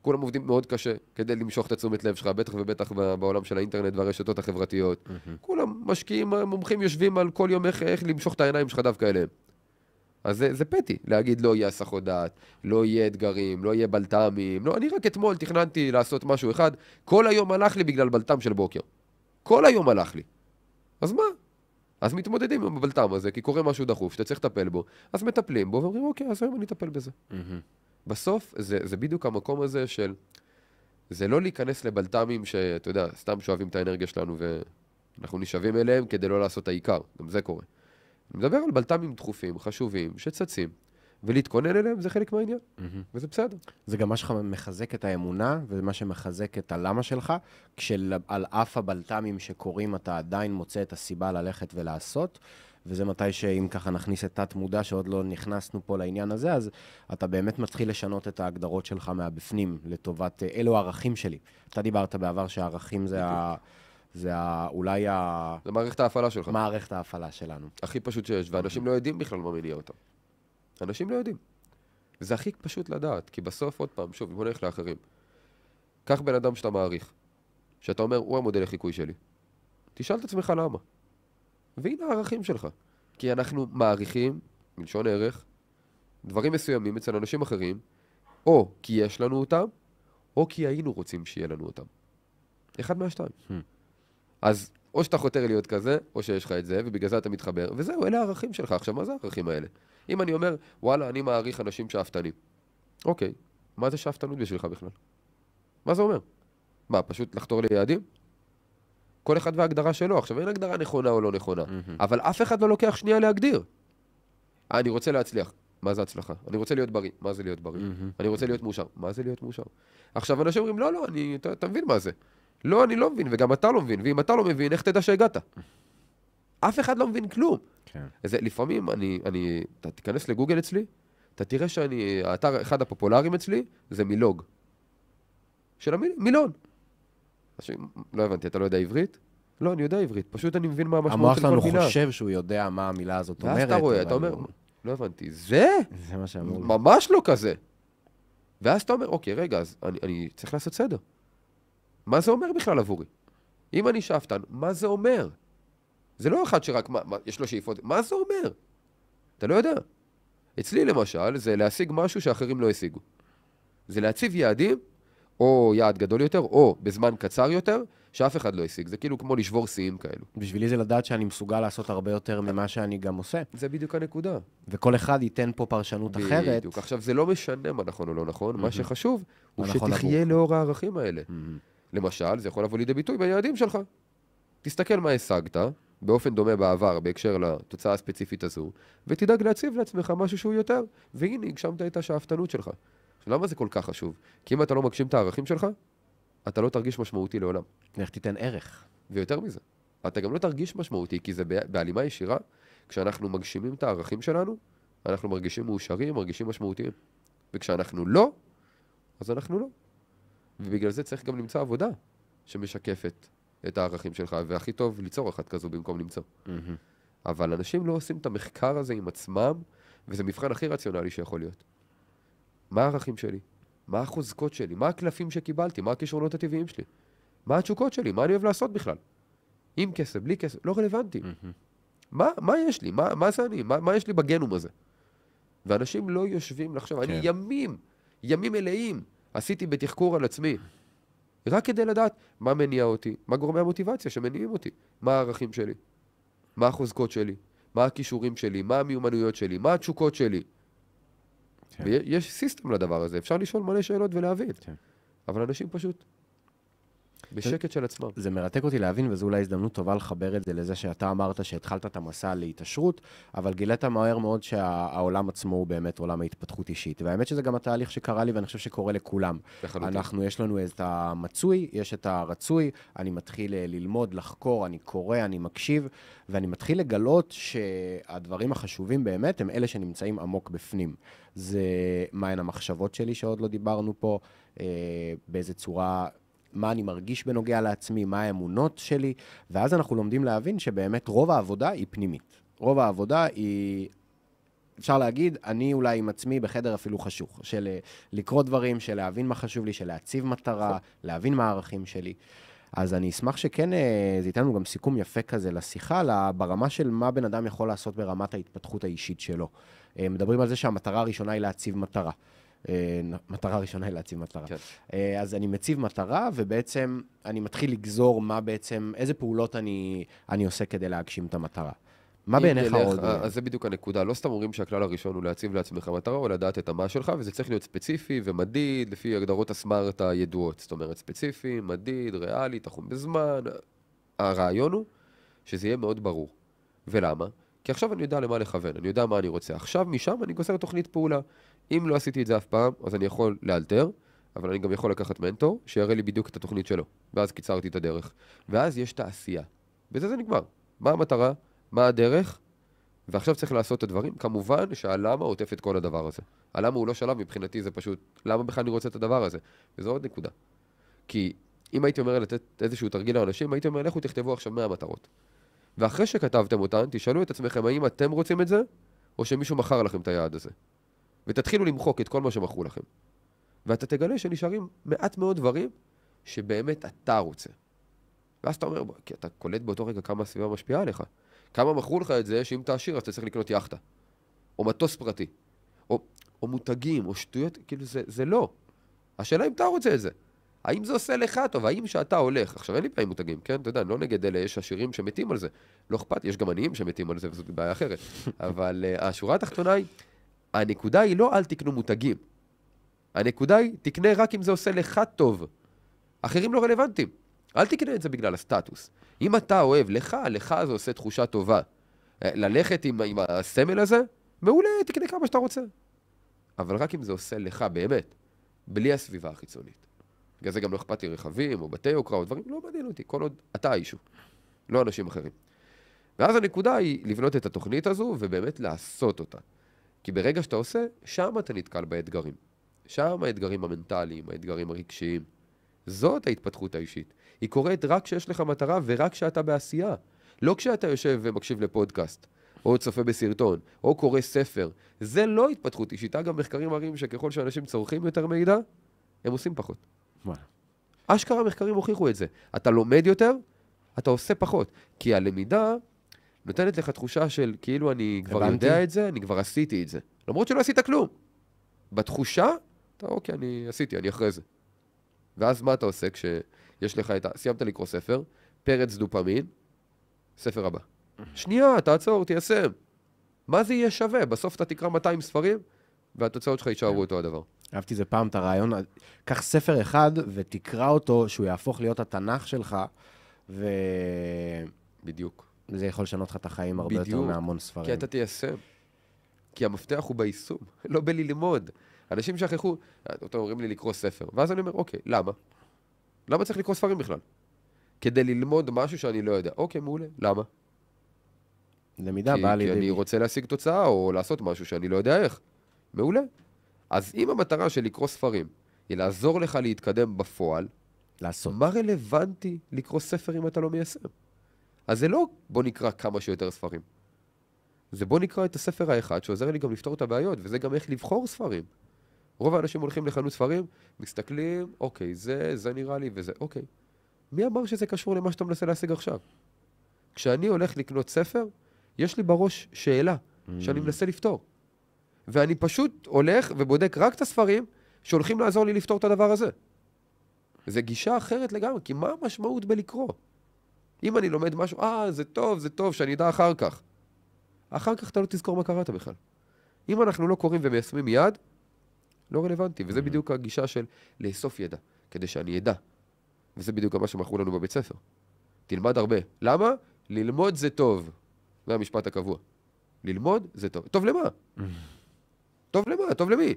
כולם עובדים מאוד קשה כדי למשוך את התשומת לב שלך, בטח ובטח בעולם של האינטרנט והרשתות החברתיות. כולם משקיעים, מומחים יושבים על כל יום איך, איך למשוך את העיניים שלך דווקא אליהם. אז זה, זה פטי, להגיד לא יהיה הסחות דעת, לא יהיה אתגרים, לא יהיה בלת"מים. לא, אני רק אתמול תכננתי לעשות משהו אחד, כל היום הלך לי בגלל בלת"ם של בוקר. כל היום הלך לי. אז מה? אז מתמודדים עם הבלת"ם הזה, כי קורה משהו דחוף שאתה צריך לטפל בו, אז מטפלים בו ואומרים, אוקיי, אז היום אני אטפל בזה. מהמם. בסוף זה, זה בדיוק המקום הזה של... זה לא להיכנס לבלת"מים שאתה יודע, סתם שואבים את האנרגיה שלנו ואנחנו נשאבים אליהם כדי לא לעשות העיקר, גם זה קורה. אני מדבר על בלת"מים דחופים, חשובים, שצצים, ולהתכונן אליהם זה חלק מהעניין, וזה בסדר. זה גם מה שמחזק את האמונה, וזה מה שמחזק את הלמה שלך, כשעל אף הבלת"מים שקורים, אתה עדיין מוצא את הסיבה ללכת ולעשות, וזה מתי שאם ככה נכניס את תת-מודע, שעוד לא נכנסנו פה לעניין הזה, אז אתה באמת מתחיל לשנות את ההגדרות שלך מהבפנים, לטובת, אלו הערכים שלי. אתה דיברת בעבר שהערכים זה ה... זה ה... אולי ה... זה מערכת ההפעלה שלך. מערכת ההפעלה שלנו. הכי פשוט שיש, ואנשים לא יודעים בכלל מה מניע אותם. אנשים לא יודעים. וזה הכי פשוט לדעת, כי בסוף, עוד פעם, שוב, בוא נלך לאחרים. קח בן אדם שאתה מעריך, שאתה אומר, הוא המודל לחיקוי שלי. תשאל את עצמך למה. והנה הערכים שלך. כי אנחנו מעריכים, מלשון ערך, דברים מסוימים אצל אנשים אחרים, או כי יש לנו אותם, או כי היינו רוצים שיהיה לנו אותם. אחד מהשתיים. Hmm. אז או שאתה חותר להיות כזה, או שיש לך את זה, ובגלל זה אתה מתחבר, וזהו, אלה הערכים שלך. עכשיו, מה זה הערכים האלה? אם אני אומר, וואלה, אני מעריך אנשים שאפתנים. אוקיי, מה זה שאפתנות בשבילך בכלל? מה זה אומר? מה, פשוט לחתור ליעדים? כל אחד וההגדרה שלו. עכשיו, אין הגדרה נכונה או לא נכונה, mm-hmm. אבל אף אחד לא לוקח שנייה להגדיר. אני רוצה להצליח. מה זה הצלחה? אני רוצה להיות בריא. מה זה להיות בריא? Mm-hmm. אני רוצה להיות מאושר. מה זה להיות מאושר? עכשיו, אנשים אומרים, לא, לא, אני, אתה, אתה מבין מה זה. לא, אני לא מבין, וגם אתה לא מבין, ואם אתה לא מבין, איך תדע שהגעת? אף אחד לא מבין כלום. כן. זה, לפעמים, אני, אני, אתה תיכנס לגוגל אצלי, אתה תראה שאני, האתר, אחד הפופולריים אצלי, זה מילוג. של המיל, לא הבנתי, אתה לא יודע עברית? לא, אני יודע עברית, פשוט אני מבין מה המשמעות של כל מילה. המוח שלנו חושב שהוא יודע מה המילה הזאת אומרת. ואז אתה רואה, אתה אומר, לא הבנתי, זה? זה מה שאמרו לי. ממש לא כזה. ואז אתה אומר, אוקיי, רגע, אז אני, אני צריך לעשות סדר. מה זה אומר בכלל עבורי? אם אני שאפתן, מה זה אומר? זה לא אחד שרק, מה, מה, יש לו שאיפות, מה זה אומר? אתה לא יודע. אצלי למשל, זה להשיג משהו שאחרים לא השיגו. זה להציב יעדים, או יעד גדול יותר, או בזמן קצר יותר, שאף אחד לא השיג. זה כאילו כמו לשבור שיאים כאלו. בשבילי זה לדעת שאני מסוגל לעשות הרבה יותר ממה שאני גם עושה. זה בדיוק הנקודה. וכל אחד ייתן פה פרשנות בדיוק. אחרת. בדיוק. עכשיו, זה לא משנה מה נכון או לא נכון, mm-hmm. מה שחשוב הוא שתחיה עבור. לאור הערכים האלה. Mm-hmm. למשל, זה יכול לבוא לידי ביטוי ביעדים שלך. תסתכל מה השגת, באופן דומה בעבר, בהקשר לתוצאה הספציפית הזו, ותדאג להציב לעצמך משהו שהוא יותר. והנה, הגשמת את השאפתנות שלך. למה זה כל כך חשוב? כי אם אתה לא מגשים את הערכים שלך, אתה לא תרגיש משמעותי לעולם. איך תיתן ערך. ויותר מזה, אתה גם לא תרגיש משמעותי, כי זה בהלימה ישירה, כשאנחנו מגשימים את הערכים שלנו, אנחנו מרגישים מאושרים, מרגישים משמעותיים. וכשאנחנו לא, אז אנחנו לא. ובגלל זה צריך גם למצוא עבודה שמשקפת את הערכים שלך, והכי טוב ליצור אחת כזו במקום למצוא. Mm-hmm. אבל אנשים לא עושים את המחקר הזה עם עצמם, וזה מבחן הכי רציונלי שיכול להיות. מה הערכים שלי? מה החוזקות שלי? מה הקלפים שקיבלתי? מה הכישרונות הטבעיים שלי? מה התשוקות שלי? מה אני אוהב לעשות בכלל? עם כסף, בלי כסף, לא רלוונטי. Mm-hmm. מה, מה יש לי? מה, מה זה אני? מה, מה יש לי בגנום הזה? ואנשים לא יושבים לחשוב. כן. אני ימים, ימים מלאים, עשיתי בתחקור על עצמי. רק כדי לדעת מה מניע אותי, מה גורמי המוטיבציה שמניעים אותי, מה הערכים שלי, מה החוזקות שלי, מה הכישורים שלי, מה המיומנויות שלי, מה התשוקות שלי. כן. ויש סיסטם לדבר הזה, אפשר לשאול מלא שאלות ולהבין. כן. אבל אנשים פשוט בשקט של עצמם. זה מרתק אותי להבין, וזו אולי הזדמנות טובה לחבר את זה לזה שאתה אמרת שהתחלת את המסע להתעשרות, אבל גילית מהר מאוד שהעולם עצמו הוא באמת עולם ההתפתחות אישית. והאמת שזה גם התהליך שקרה לי, ואני חושב שקורה לכולם. לחלוטין. אנחנו, יש לנו את המצוי, יש את הרצוי, אני מתחיל אה, ללמוד, לחקור, אני קורא, אני מקשיב, ואני מתחיל לגלות שהדברים החשובים באמת הם אלה שנמצאים עמוק בפנים. זה מהן המחשבות שלי שעוד לא דיברנו פה, אה, באיזה צורה מה אני מרגיש בנוגע לעצמי, מה האמונות שלי, ואז אנחנו לומדים להבין שבאמת רוב העבודה היא פנימית. רוב העבודה היא, אפשר להגיד, אני אולי עם עצמי בחדר אפילו חשוך, של אה, לקרוא דברים, של להבין מה חשוב לי, של להציב מטרה, להבין מה הערכים שלי. אז אני אשמח שכן, אה, זה ייתן לנו גם סיכום יפה כזה לשיחה, ברמה של מה בן אדם יכול לעשות ברמת ההתפתחות האישית שלו. אה, מדברים על זה שהמטרה הראשונה היא להציב מטרה. אה, מטרה ראשונה היא להציב מטרה. כן. אה, אז אני מציב מטרה, ובעצם אני מתחיל לגזור מה בעצם, איזה פעולות אני, אני עושה כדי להגשים את המטרה. מה בעיניך עוד? אז זה בדיוק הנקודה. לא סתם אומרים שהכלל הראשון הוא להציב לעצמך מטרה, או לדעת את המה שלך, וזה צריך להיות ספציפי ומדיד, לפי הגדרות הסמארט הידועות. זאת אומרת, ספציפי, מדיד, ריאלי, תחום בזמן. הרעיון הוא שזה יהיה מאוד ברור. ולמה? כי עכשיו אני יודע למה לכוון, אני יודע מה אני רוצה. עכשיו, משם אני גוזר תוכנית פעולה. אם לא עשיתי את זה אף פעם, אז אני יכול לאלתר, אבל אני גם יכול לקחת מנטור, שיראה לי בדיוק את התוכנית שלו. ואז קיצרתי את הדרך. ואז יש את העשייה. בזה זה נגמר. מה המטרה? מה הדרך? ועכשיו צריך לעשות את הדברים. כמובן שהלמה עוטף את כל הדבר הזה. הלמה הוא לא שלב, מבחינתי זה פשוט, למה בכלל אני רוצה את הדבר הזה? וזו עוד נקודה. כי אם הייתי אומר לתת איזשהו תרגיל לאנשים, הייתי אומר, לכו תכתבו עכשיו 100 מטרות. ואחרי שכתבתם אותן, תשאלו את עצמכם האם אתם רוצים את זה, או שמישהו מכר לכם את היעד הזה. ותתחילו למחוק את כל מה שמכרו לכם. ואתה תגלה שנשארים מעט מאוד דברים שבאמת אתה רוצה. ואז אתה אומר, כי אתה קולט באותו רגע כמה הסביבה משפיעה עליך. כמה מכרו לך את זה שאם אתה עשיר אז אתה צריך לקנות יאכטה. או מטוס פרטי. או, או מותגים, או שטויות, כאילו זה, זה לא. השאלה אם אתה רוצה את זה. האם זה עושה לך טוב? האם שאתה הולך, עכשיו אין לי עם מותגים, כן? אתה יודע, אני לא נגד אלה, יש עשירים שמתים על זה. לא אכפת, יש גם עניים שמתים על זה, וזאת בעיה אחרת. <laughs> אבל uh, השורה התחתונה היא, הנקודה היא לא אל תקנו מותגים. הנקודה היא, תקנה רק אם זה עושה לך טוב. אחרים לא רלוונטיים. אל תקנה את זה בגלל הסטטוס. אם אתה אוהב, לך, לך זה עושה תחושה טובה. אה, ללכת עם, עם הסמל הזה, מעולה, תקנה כמה שאתה רוצה. אבל רק אם זה עושה לך באמת, בלי הסביבה החיצונית. בגלל זה גם לא אכפת לי רכבים, או בתי יוקרה, או דברים, לא מעניין אותי, כל עוד אתה האישו, לא אנשים אחרים. ואז הנקודה היא לבנות את התוכנית הזו, ובאמת לעשות אותה. כי ברגע שאתה עושה, שם אתה נתקל באתגרים. שם האתגרים המנטליים, האתגרים הרגשיים. זאת ההתפתחות האישית. היא קורית רק כשיש לך מטרה ורק כשאתה בעשייה. לא כשאתה יושב ומקשיב לפודקאסט, או צופה בסרטון, או קורא ספר. זה לא התפתחות אישית. אגב, מחקרים מראים שככל שאנשים צורכים יותר מידע, הם עושים פחות. אשכרה מחקרים הוכיחו את זה. אתה לומד יותר, אתה עושה פחות. כי הלמידה נותנת לך תחושה של כאילו אני כבר הבנתי. יודע את זה, אני כבר עשיתי את זה. למרות שלא עשית כלום. בתחושה, אתה אוקיי, אני עשיתי, אני אחרי זה. ואז מה אתה עושה כשיש לך את ה... סיימת לקרוא ספר, פרץ דופמין, ספר הבא. שנייה, תעצור, תיישם. מה זה יהיה שווה? בסוף אתה תקרא 200 ספרים, והתוצאות שלך יישארו אותו הדבר. אהבתי זה פעם את הרעיון, קח ספר אחד ותקרא אותו, שהוא יהפוך להיות התנ"ך שלך, וזה בדיוק. יכול לשנות לך את החיים הרבה יותר בדיוק. מהמון ספרים. כי אתה תיישם. כי המפתח הוא ביישום, לא בללמוד. אנשים שכחו, אתם אומרים לי לקרוא ספר, ואז אני אומר, אוקיי, למה? למה צריך לקרוא ספרים בכלל? כדי ללמוד משהו שאני לא יודע. אוקיי, מעולה, למה? למידה כי, באה כי לידי... אני רוצה להשיג תוצאה או לעשות משהו שאני לא יודע איך. מעולה. אז אם המטרה של לקרוא ספרים היא לעזור לך להתקדם בפועל, לעשות. מה רלוונטי לקרוא ספר אם אתה לא מיישם? אז זה לא בוא נקרא כמה שיותר ספרים. זה בוא נקרא את הספר האחד שעוזר לי גם לפתור את הבעיות, וזה גם איך לבחור ספרים. רוב האנשים הולכים לחנות ספרים, מסתכלים, אוקיי, זה, זה נראה לי וזה, אוקיי. מי אמר שזה קשור למה שאתה מנסה להשיג עכשיו? כשאני הולך לקנות ספר, יש לי בראש שאלה שאני מנסה לפתור. ואני פשוט הולך ובודק רק את הספרים שהולכים לעזור לי לפתור את הדבר הזה. זה גישה אחרת לגמרי, כי מה המשמעות בלקרוא? אם אני לומד משהו, אה, זה טוב, זה טוב, שאני אדע אחר כך. אחר כך אתה לא תזכור מה קראת בכלל. אם אנחנו לא קוראים ומיישמים מיד, לא רלוונטי, וזה בדיוק הגישה של לאסוף ידע, כדי שאני אדע. וזה בדיוק מה שמכרו לנו בבית ספר. תלמד הרבה. למה? ללמוד זה טוב. זה המשפט הקבוע. ללמוד זה טוב. טוב למה? טוב למה? טוב למי?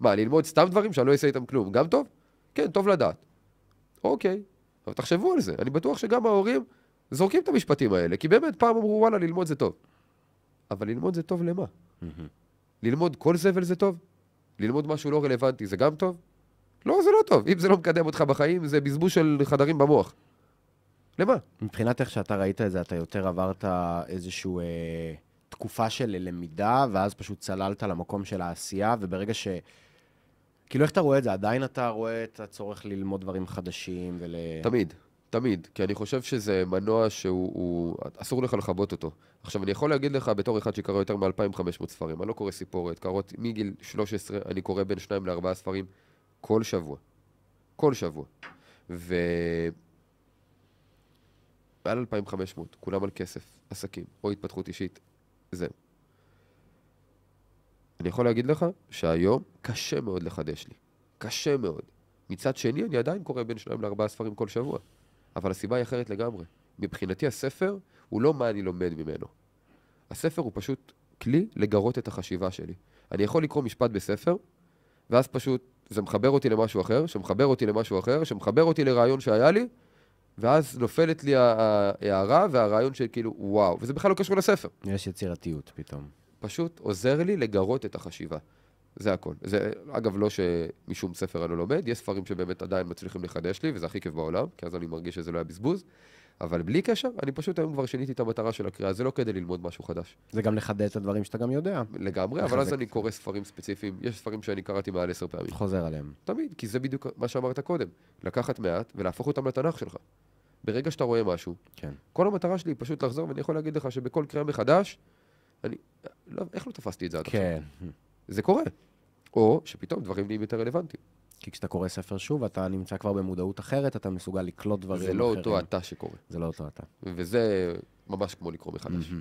מה, ללמוד סתם דברים שאני לא אעשה איתם כלום, גם טוב? כן, טוב לדעת. אוקיי, אבל תחשבו על זה. אני בטוח שגם ההורים זורקים את המשפטים האלה, כי באמת פעם אמרו, וואלה, ללמוד זה טוב. אבל ללמוד זה טוב למה? ללמוד כל זבל זה טוב? ללמוד משהו לא רלוונטי זה גם טוב? לא, זה לא טוב. אם זה לא מקדם אותך בחיים, זה בזבוז של חדרים במוח. למה? מבחינת איך שאתה ראית את זה, אתה יותר עברת איזושהי אה, תקופה של למידה, ואז פשוט צללת למקום של העשייה, וברגע ש... כאילו, איך אתה רואה את זה? עדיין אתה רואה את הצורך ללמוד דברים חדשים ול... תמיד, תמיד. כי אני חושב שזה מנוע שהוא... הוא... אסור לך לכבות אותו. עכשיו, אני יכול להגיד לך, בתור אחד שקרא יותר מ-2,500 ספרים, אני לא קורא סיפורת, קראות מגיל 13, אני קורא בין 2 ל-4 ספרים כל שבוע. כל שבוע. ו... מעל 2,500, כולם על כסף, עסקים, או התפתחות אישית, זהו. אני יכול להגיד לך שהיום קשה מאוד לחדש לי. קשה מאוד. מצד שני, אני עדיין קורא בין שניים לארבעה ספרים כל שבוע. אבל הסיבה היא אחרת לגמרי. מבחינתי הספר הוא לא מה אני לומד ממנו. הספר הוא פשוט כלי לגרות את החשיבה שלי. אני יכול לקרוא משפט בספר, ואז פשוט זה מחבר אותי למשהו אחר, שמחבר אותי למשהו אחר, שמחבר אותי לרעיון שהיה לי, ואז נופלת לי ההערה והרעיון של כאילו, וואו, וזה בכלל לא קשור לספר. יש יצירתיות פתאום. פשוט עוזר לי לגרות את החשיבה. זה הכל. זה, אגב, לא שמשום ספר אני לא לומד, יש ספרים שבאמת עדיין מצליחים לחדש לי, וזה הכי כיף בעולם, כי אז אני מרגיש שזה לא היה בזבוז. אבל בלי קשר, אני פשוט היום כבר שיניתי את המטרה של הקריאה, זה לא כדי ללמוד משהו חדש. זה גם לחדד את הדברים שאתה גם יודע. לגמרי, אבל אז אני קורא ספרים ספציפיים, יש ספרים שאני קראתי מעל עשר פעמים. חוזר עליהם. תמיד, כי זה בדיוק מה שאמרת קודם, לקחת מעט ולהפוך אותם לתנ"ך שלך. ברגע שאתה רואה משהו, כן. כל המטרה שלי היא פשוט לחזור, ואני יכול להגיד לך שבכל קריאה מחדש, אני, לא, איך לא תפסתי את זה עד עכשיו? כן. זה קורה. או שפתאום דברים נהיים יותר רלוונטיים. כי כשאתה קורא ספר שוב, אתה נמצא כבר במודעות אחרת, אתה מסוגל לקלוט דברים זה אחרים. לא אותו אתה שקורה. זה לא אותו אתה. וזה ממש כמו לקרוא מחדש.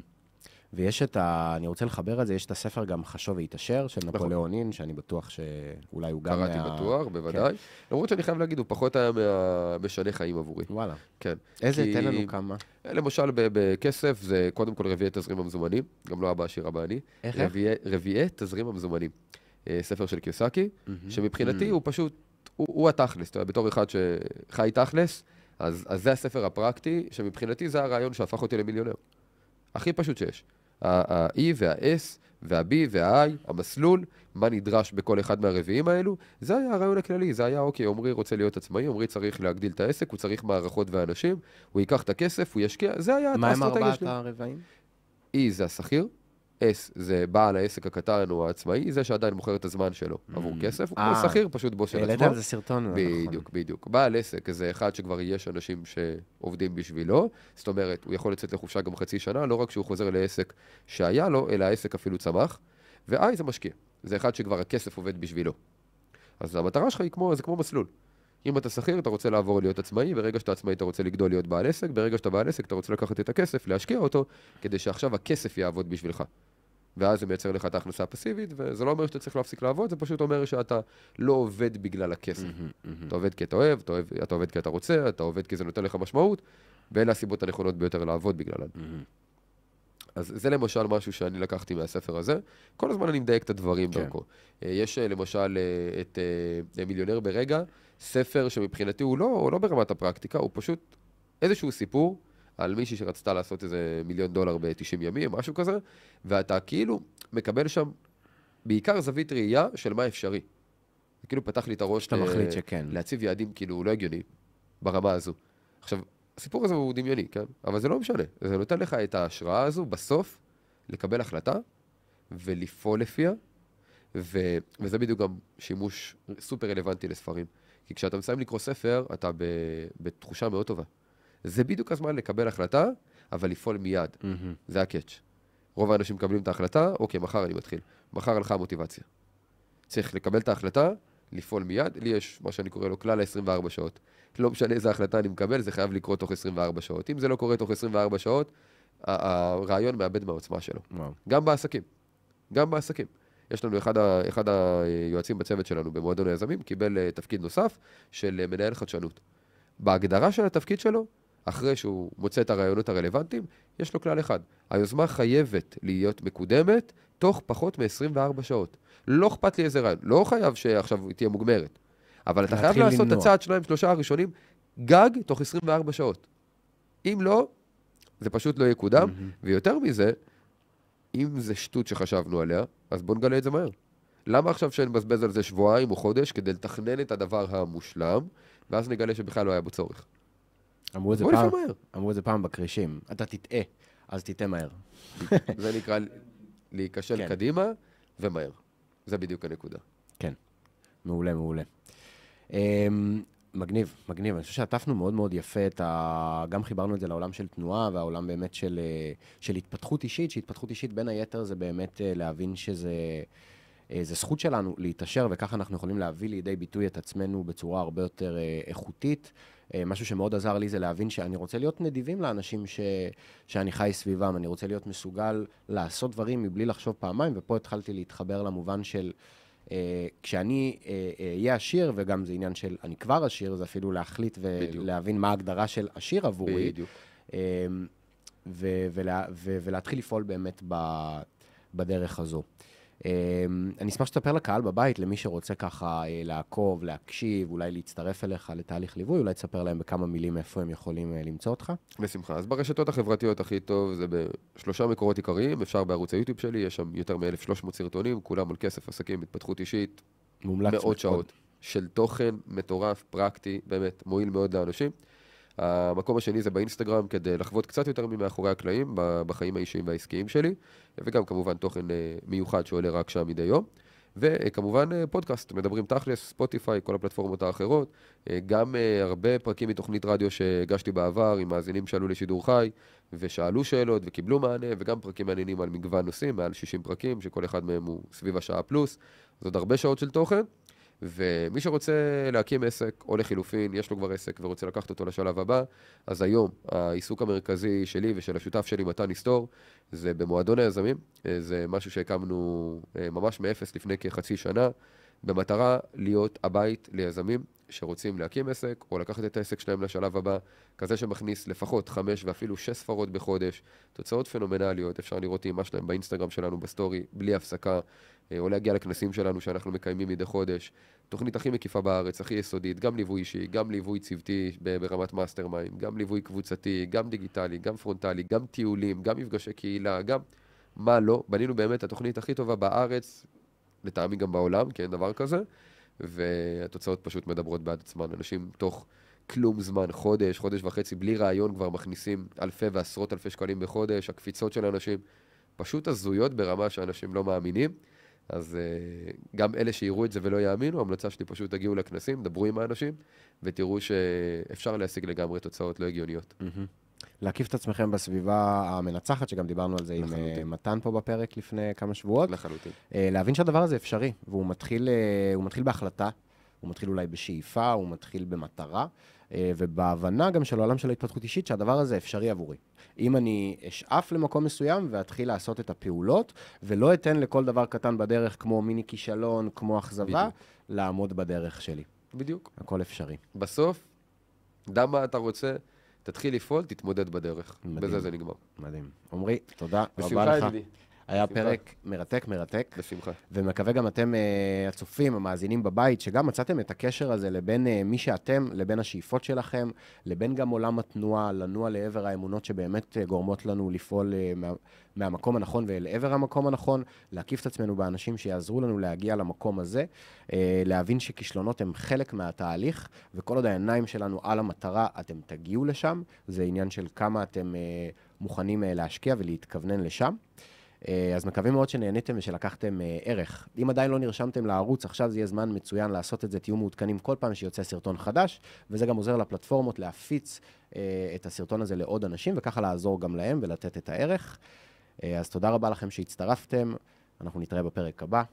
ויש את ה... אני רוצה לחבר את זה, יש את הספר גם חשוב והתעשר של נכון. נפוליאונין, שאני בטוח שאולי הוא גם קראתי מה... בטוח, בוודאי. למרות שאני חייב להגיד, הוא פחות היה מהמשנה חיים עבורי. וואלה. כן. איזה, כי- תן לנו כמה. למשל, בכסף זה קודם כל רביעי תזרים המזומנים, גם לא אבא עשיר אבא אני. איך, איך? רביעי- רביעי תזרים המזומנים. אה, ספר של קיוסקי, שמבחינתי הוא פשוט, הוא הוא התכלס, אתה יודע, בתור אחד שחי תכלס, אז אז זה הספר הפרקטי, שמבחינתי זה הרעיון שהפך אותי למיליונר. הכי פשוט שיש. ה-E וה-S וה-B וה-I, המסלול, מה נדרש בכל אחד מהרביעים האלו, זה היה הרעיון הכללי, זה היה, אוקיי, עמרי רוצה להיות עצמאי, עמרי צריך להגדיל את העסק, הוא צריך מערכות ואנשים, הוא ייקח את הכסף, הוא ישקיע, זה היה מה עם האסטרטגיה ארבעת שלי. הרבעים? E זה השכיר, S זה בעל העסק הקטן או העצמאי, זה שעדיין מוכר את הזמן שלו עבור כסף, הוא אה. כמו שכיר, פשוט בוס של העלית עצמו. על זה סרטון. נכון. בדיוק, בדיוק. בעל עסק זה אחד שכבר יש אנשים שעובדים בשבילו, זאת אומרת, הוא יכול לצאת לחופשה גם חצי שנה, לא רק שהוא חוזר לעסק שהיה לו, אלא העסק אפילו צמח. ו-I זה משקיע, זה אחד שכבר הכסף עובד בשבילו. אז המטרה שלך היא כמו, זה כמו מסלול. אם אתה שכיר, אתה רוצה לעבור להיות עצמאי, ברגע שאתה עצמאי אתה רוצה לגדול להיות בעל עסק, ברגע שאתה בעל עסק אתה רוצה לקחת את הכסף, להשקיע אותו, כדי שעכשיו הכסף יעבוד בשבילך. ואז זה מייצר לך את ההכנסה הפסיבית, וזה לא אומר שאתה צריך להפסיק לעבוד, זה פשוט אומר שאתה לא עובד בגלל הכסף. אתה עובד כי אתה אוהב, אתה, אוהב, אתה עובד כי אתה רוצה, אתה עובד כי זה נותן לך משמעות, ואלה הסיבות הנכונות ביותר לעבוד בגללן. אז זה למשל משהו שאני לקחתי מהספר הזה. כל הזמן אני מדייק את הדברים כן. דרכו. אה, יש אה, למשל אה, את מיליונר ברגע, ספר שמבחינתי הוא לא, הוא לא ברמת הפרקטיקה, הוא פשוט איזשהו סיפור על מישהי שרצתה לעשות איזה מיליון דולר ב-90 ימים, משהו כזה, ואתה כאילו מקבל שם בעיקר זווית ראייה של מה אפשרי. זה כאילו פתח לי את הראש שאתה אה, מחליט שכן. להציב יעדים כאילו לא הגיוני, ברמה הזו. עכשיו, הסיפור הזה הוא דמיוני, כן? אבל זה לא משנה. זה נותן לך את ההשראה הזו בסוף לקבל החלטה ולפעול לפיה, ו... וזה בדיוק גם שימוש סופר רלוונטי לספרים. כי כשאתה מסיים לקרוא ספר, אתה ב... בתחושה מאוד טובה. זה בדיוק הזמן לקבל החלטה, אבל לפעול מיד. מהמם. זה הקאץ'. רוב האנשים מקבלים את ההחלטה, אוקיי, מחר אני מתחיל. מחר הלכה המוטיבציה. צריך לקבל את ההחלטה, לפעול מיד. לי יש מה שאני קורא לו כלל ה-24 שעות. לא משנה איזה החלטה אני מקבל, זה חייב לקרות תוך 24 שעות. אם זה לא קורה תוך 24 שעות, הרעיון מאבד מהעוצמה שלו. וואו. גם בעסקים. גם בעסקים. יש לנו אחד, ה, אחד היועצים בצוות שלנו במועדון היזמים, קיבל אה, תפקיד נוסף של אה, מנהל חדשנות. בהגדרה של התפקיד שלו, אחרי שהוא מוצא את הרעיונות הרלוונטיים, יש לו כלל אחד. היוזמה חייבת להיות מקודמת תוך פחות מ-24 שעות. לא אכפת לי איזה רעיון. לא חייב שעכשיו היא תהיה מוגמרת. אבל אתה חייב לעשות את. הצעד שניים, שלושה הראשונים, גג תוך 24 שעות. אם לא, זה פשוט לא יקודם. ויותר מזה, אם זה שטות שחשבנו עליה, אז בוא נגלה את זה מהר. למה עכשיו שנבזבז על זה שבועיים או חודש כדי לתכנן את הדבר המושלם, ואז נגלה שבכלל לא היה בו צורך? אמרו את זה פעם. אמרו את זה פעם בכרישים. אתה תטעה, אז תטעה מהר. <laughs> זה נקרא להיכשל כן. קדימה ומהר. זה בדיוק הנקודה. כן, מעולה, מעולה. אמ, מגניב, מגניב. אני חושב שעטפנו מאוד מאוד יפה את ה... גם חיברנו את זה לעולם של תנועה והעולם באמת של, אה, של התפתחות אישית, שהתפתחות אישית בין היתר זה באמת אה, להבין שזה... אה, זה זכות שלנו להתעשר, וככה אנחנו יכולים להביא לידי ביטוי את עצמנו בצורה הרבה יותר איכותית. אה, משהו שמאוד עזר לי זה להבין שאני רוצה להיות נדיבים לאנשים ש... שאני חי סביבם, אני רוצה להיות מסוגל לעשות דברים מבלי לחשוב פעמיים, ופה התחלתי להתחבר למובן של אה, כשאני אה, אה, אהיה עשיר, וגם זה עניין של אני כבר עשיר, זה אפילו להחליט. ולהבין מה ההגדרה של עשיר עבורי. בדיוק. אמ, ו- ולה- ו- ולהתחיל לפעול באמת ב- בדרך הזו. אמ, אני אשמח שתספר לקהל בבית, למי שרוצה ככה אה, לעקוב, להקשיב, אולי להצטרף אליך לתהליך ליווי, אולי תספר להם בכמה מילים איפה הם יכולים אה, למצוא אותך. בשמחה. אז ברשתות החברתיות הכי טוב זה בשלושה מקורות עיקריים, אפשר בערוץ היוטיוב שלי, יש שם יותר מ-1,300 סרטונים, כולם על כסף, עסקים, התפתחות אישית, מומלץ מאות. שעות של תוכן מטורף, פרקטי, באמת, מועיל מאוד לאנשים. המקום השני זה באינסטגרם, כדי לחוות קצת יותר ממאחורי הקלעים בחיים האישיים והעסקיים שלי, וגם כמובן תוכן אה, מיוחד שעולה רק שם מדי יום. וכמובן אה, פודקאסט, מדברים תכלס, ספוטיפיי, כל הפלטפורמות האחרות. אה, גם הרבה פרקים מתוכנית רדיו שהגשתי בעבר עם מאזינים שעלו לשידור חי, ושאלו שאלות וקיבלו מענה, וגם פרקים מעניינים על מגוון נושאים, מעל 60 פרקים, שכל אחד מהם הוא סביב השעה פלוס. עוד הרבה שעות של תוכן. ומי שרוצה להקים עסק, או לחילופין, יש לו כבר עסק ורוצה לקחת אותו לשלב הבא, אז היום העיסוק המרכזי שלי ושל השותף שלי, מתן היסטור, זה במועדון היזמים. אה, זה משהו שהקמנו אה, ממש מאפס לפני כחצי שנה, במטרה להיות הבית ליזמים שרוצים להקים עסק, או לקחת את העסק שלהם לשלב הבא, כזה שמכניס לפחות חמש ואפילו שש ספרות בחודש, תוצאות פנומנליות, אפשר לראות טעימה שלהם באינסטגרם שלנו, בסטורי, בלי הפסקה, אה, או להגיע לכנסים שלנו שאנחנו מקיימים מדי חודש. תוכנית הכי מקיפה בארץ, הכי יסודית, גם ליווי אישי, גם ליווי צוותי ברמת מאסטר מים, גם ליווי קבוצתי, גם דיגיטלי, גם פרונטלי, גם טיולים, גם מפגשי קהילה, גם מה לא. בנינו באמת התוכנית הכי טובה בארץ, לטעמי גם בעולם, כי אין דבר כזה, והתוצאות פשוט מדברות בעד עצמן. אנשים תוך כלום זמן, חודש, חודש וחצי, בלי רעיון כבר מכניסים אלפי ועשרות אלפי שקלים בחודש, הקפיצות של אנשים פשוט הזויות ברמה שאנשים לא מאמינים. אז uh, גם אלה שיראו את זה ולא יאמינו, ההמלצה שלי פשוט תגיעו לכנסים, דברו עם האנשים, ותראו שאפשר להשיג לגמרי תוצאות לא הגיוניות. להקיף את עצמכם בסביבה המנצחת, שגם דיברנו על זה עם לחלוטין. אה, מתן פה בפרק לפני כמה שבועות. לחלוטין. אה, להבין שהדבר הזה אפשרי, והוא מתחיל, אה, מתחיל בהחלטה, הוא מתחיל אולי בשאיפה, הוא מתחיל במטרה, אה, ובהבנה גם של העולם של ההתפתחות אישית, שהדבר הזה אפשרי עבורי. אם אני אשאף למקום מסוים ואתחיל לעשות את הפעולות, ולא אתן לכל דבר קטן בדרך, כמו מיני כישלון, כמו אכזבה. לעמוד בדרך שלי. בדיוק. הכל אפשרי. בסוף, דע מה אתה רוצה, תתחיל לפעול, תתמודד בדרך. מדהים. בזה זה נגמר. מדהים. עמרי, תודה רבה בשמחה, לך. ידידי. היה בשמחה. פרק מרתק, מרתק. בשמחה. ומקווה גם אתם, אה, הצופים, המאזינים בבית, שגם מצאתם את הקשר הזה לבין אה, מי שאתם, לבין השאיפות שלכם, לבין גם עולם התנועה, לנוע לעבר האמונות שבאמת אה, גורמות לנו לפעול מה, מהמקום הנכון ואל עבר המקום הנכון, להקיף את עצמנו באנשים שיעזרו לנו להגיע למקום הזה, להבין שכישלונות הם חלק מהתהליך, וכל עוד העיניים שלנו על המטרה, אתם תגיעו לשם. זה עניין של כמה אתם מוכנים להשקיע ולהתכוונן לשם. אה, אז מקווים מאוד שנהניתם ושלקחתם אה, ערך. אם עדיין לא נרשמתם לערוץ, עכשיו זה יהיה זמן מצוין לעשות את זה, תהיו מעודכנים כל פעם שיוצא סרטון חדש, וזה גם עוזר לפלטפורמות להפיץ אה, את הסרטון הזה לעוד אנשים, וככה לעזור גם להם ולתת את הערך. אז תודה רבה לכם שהצטרפתם, אנחנו נתראה בפרק הבא.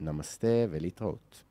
נמסטה ולהתראות.